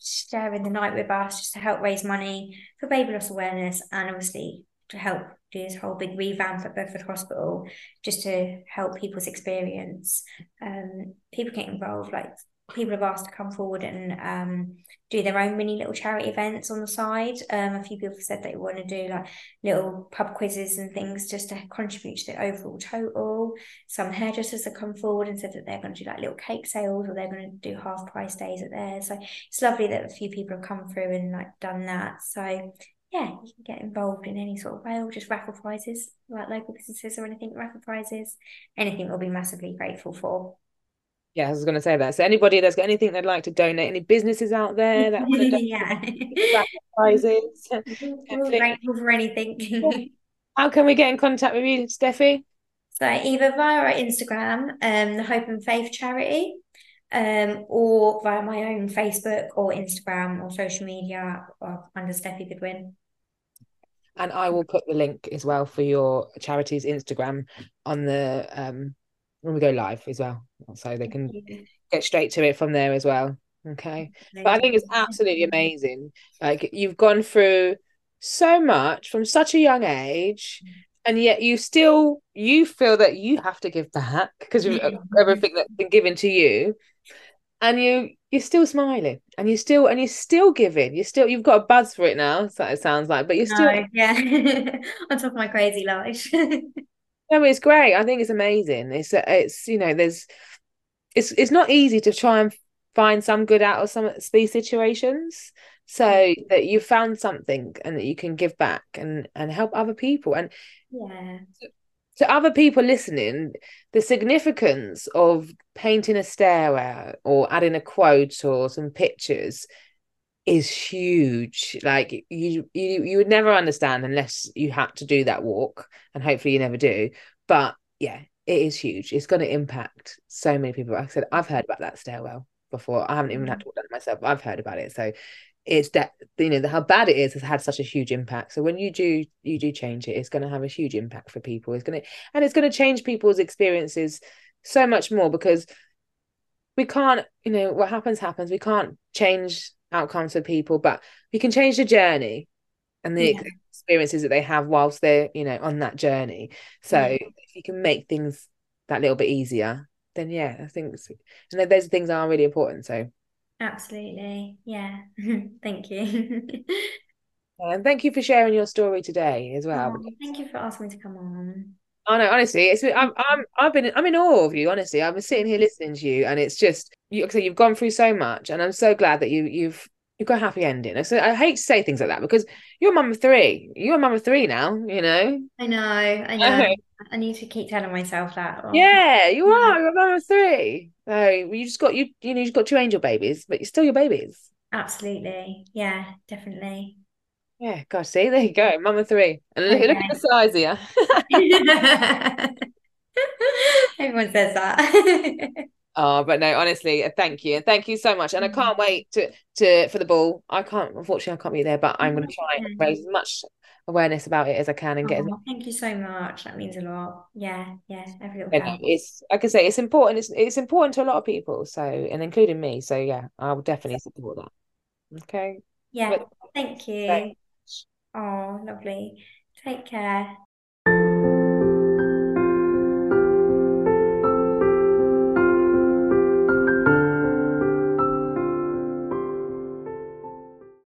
sharing the night with us just to help raise money for baby loss awareness and obviously to help do this whole big revamp at Bedford Hospital just to help people's experience. Um, people get involved, like people have asked to come forward and um, do their own mini little charity events on the side. Um, a few people have said they want to do like little pub quizzes and things just to contribute to the overall total. Some hairdressers have come forward and said that they're going to do like little cake sales or they're going to do half price days at theirs. So it's lovely that a few people have come through and like done that. So yeah, you can get involved in any sort of way or just raffle prizes, like local businesses or anything, raffle prizes, anything we'll be massively grateful for. Yeah, I was going to say that. So anybody that's got anything they'd like to donate, any businesses out there that want to donate (laughs) yeah. prizes, grateful for anything. (laughs) How can we get in contact with you, Steffi? So either via our Instagram, um, the Hope and Faith Charity, um, or via my own Facebook or Instagram or social media or under Steffi Goodwin. And I will put the link as well for your charity's Instagram on the um when we go live as well. So they can get straight to it from there as well. Okay. But I think it's absolutely amazing. Like you've gone through so much from such a young age mm. and yet you still you feel that you have to give back because of everything that's been given to you and you you're still smiling and you're still and you're still giving you're still you've got a buzz for it now so it sounds like but you're still no, yeah (laughs) on top of my crazy life (laughs) no it's great. I think it's amazing. It's it's you know there's it's it's not easy to try and find some good out of some these situations so mm-hmm. that you found something and that you can give back and and help other people. And yeah. to other people listening, the significance of painting a stairwell or adding a quote or some pictures is huge. Like you, you, you would never understand unless you had to do that walk, and hopefully you never do. But yeah, it is huge. It's going to impact so many people. Like I said, I've heard about that stairwell before. I haven't even had mm. to walk down it myself. I've heard about it. So it's that you know how bad it is has had such a huge impact so when you do you do change it it's going to have a huge impact for people it's going to and it's going to change people's experiences so much more because we can't you know what happens happens we can't change outcomes for people but we can change the journey and the yeah. experiences that they have whilst they're you know on that journey so yeah. if you can make things that little bit easier then yeah i think and those things are really important so Absolutely. Yeah. (laughs) thank you. (laughs) and thank you for sharing your story today as well. Oh, thank you for asking me to come on. I know, honestly, it's I'm I'm I've been I'm in awe of you. Honestly, I've been sitting here listening to you, and it's just you. So you've gone through so much, and I'm so glad that you you've you've got a happy ending. So I hate to say things like that because you're a mum of three. You're a mum of three now. You know. I know. I know. I need to keep telling myself that. Yeah, you are. You're a mum of three. So you just got you you know you've got two angel babies, but you're still your babies. Absolutely. Yeah, definitely. Yeah, gosh, see, there you go, mum of three. And look, okay. look at the size of you. (laughs) Everyone says that. (laughs) Oh, but no, honestly, uh, thank you. And thank you so much. And I can't wait to to for the ball. I can't, unfortunately, I can't be there, but I'm going to try and raise as much awareness about it as I can and get as Oh, thank you so much. That means a lot. Yeah, yeah, every little helps. it's like I say, it's important. It's it's important to a lot of people. So, and including me. So yeah, I will definitely support that. Okay. Yeah, But thank thank you. Oh, lovely. Take care.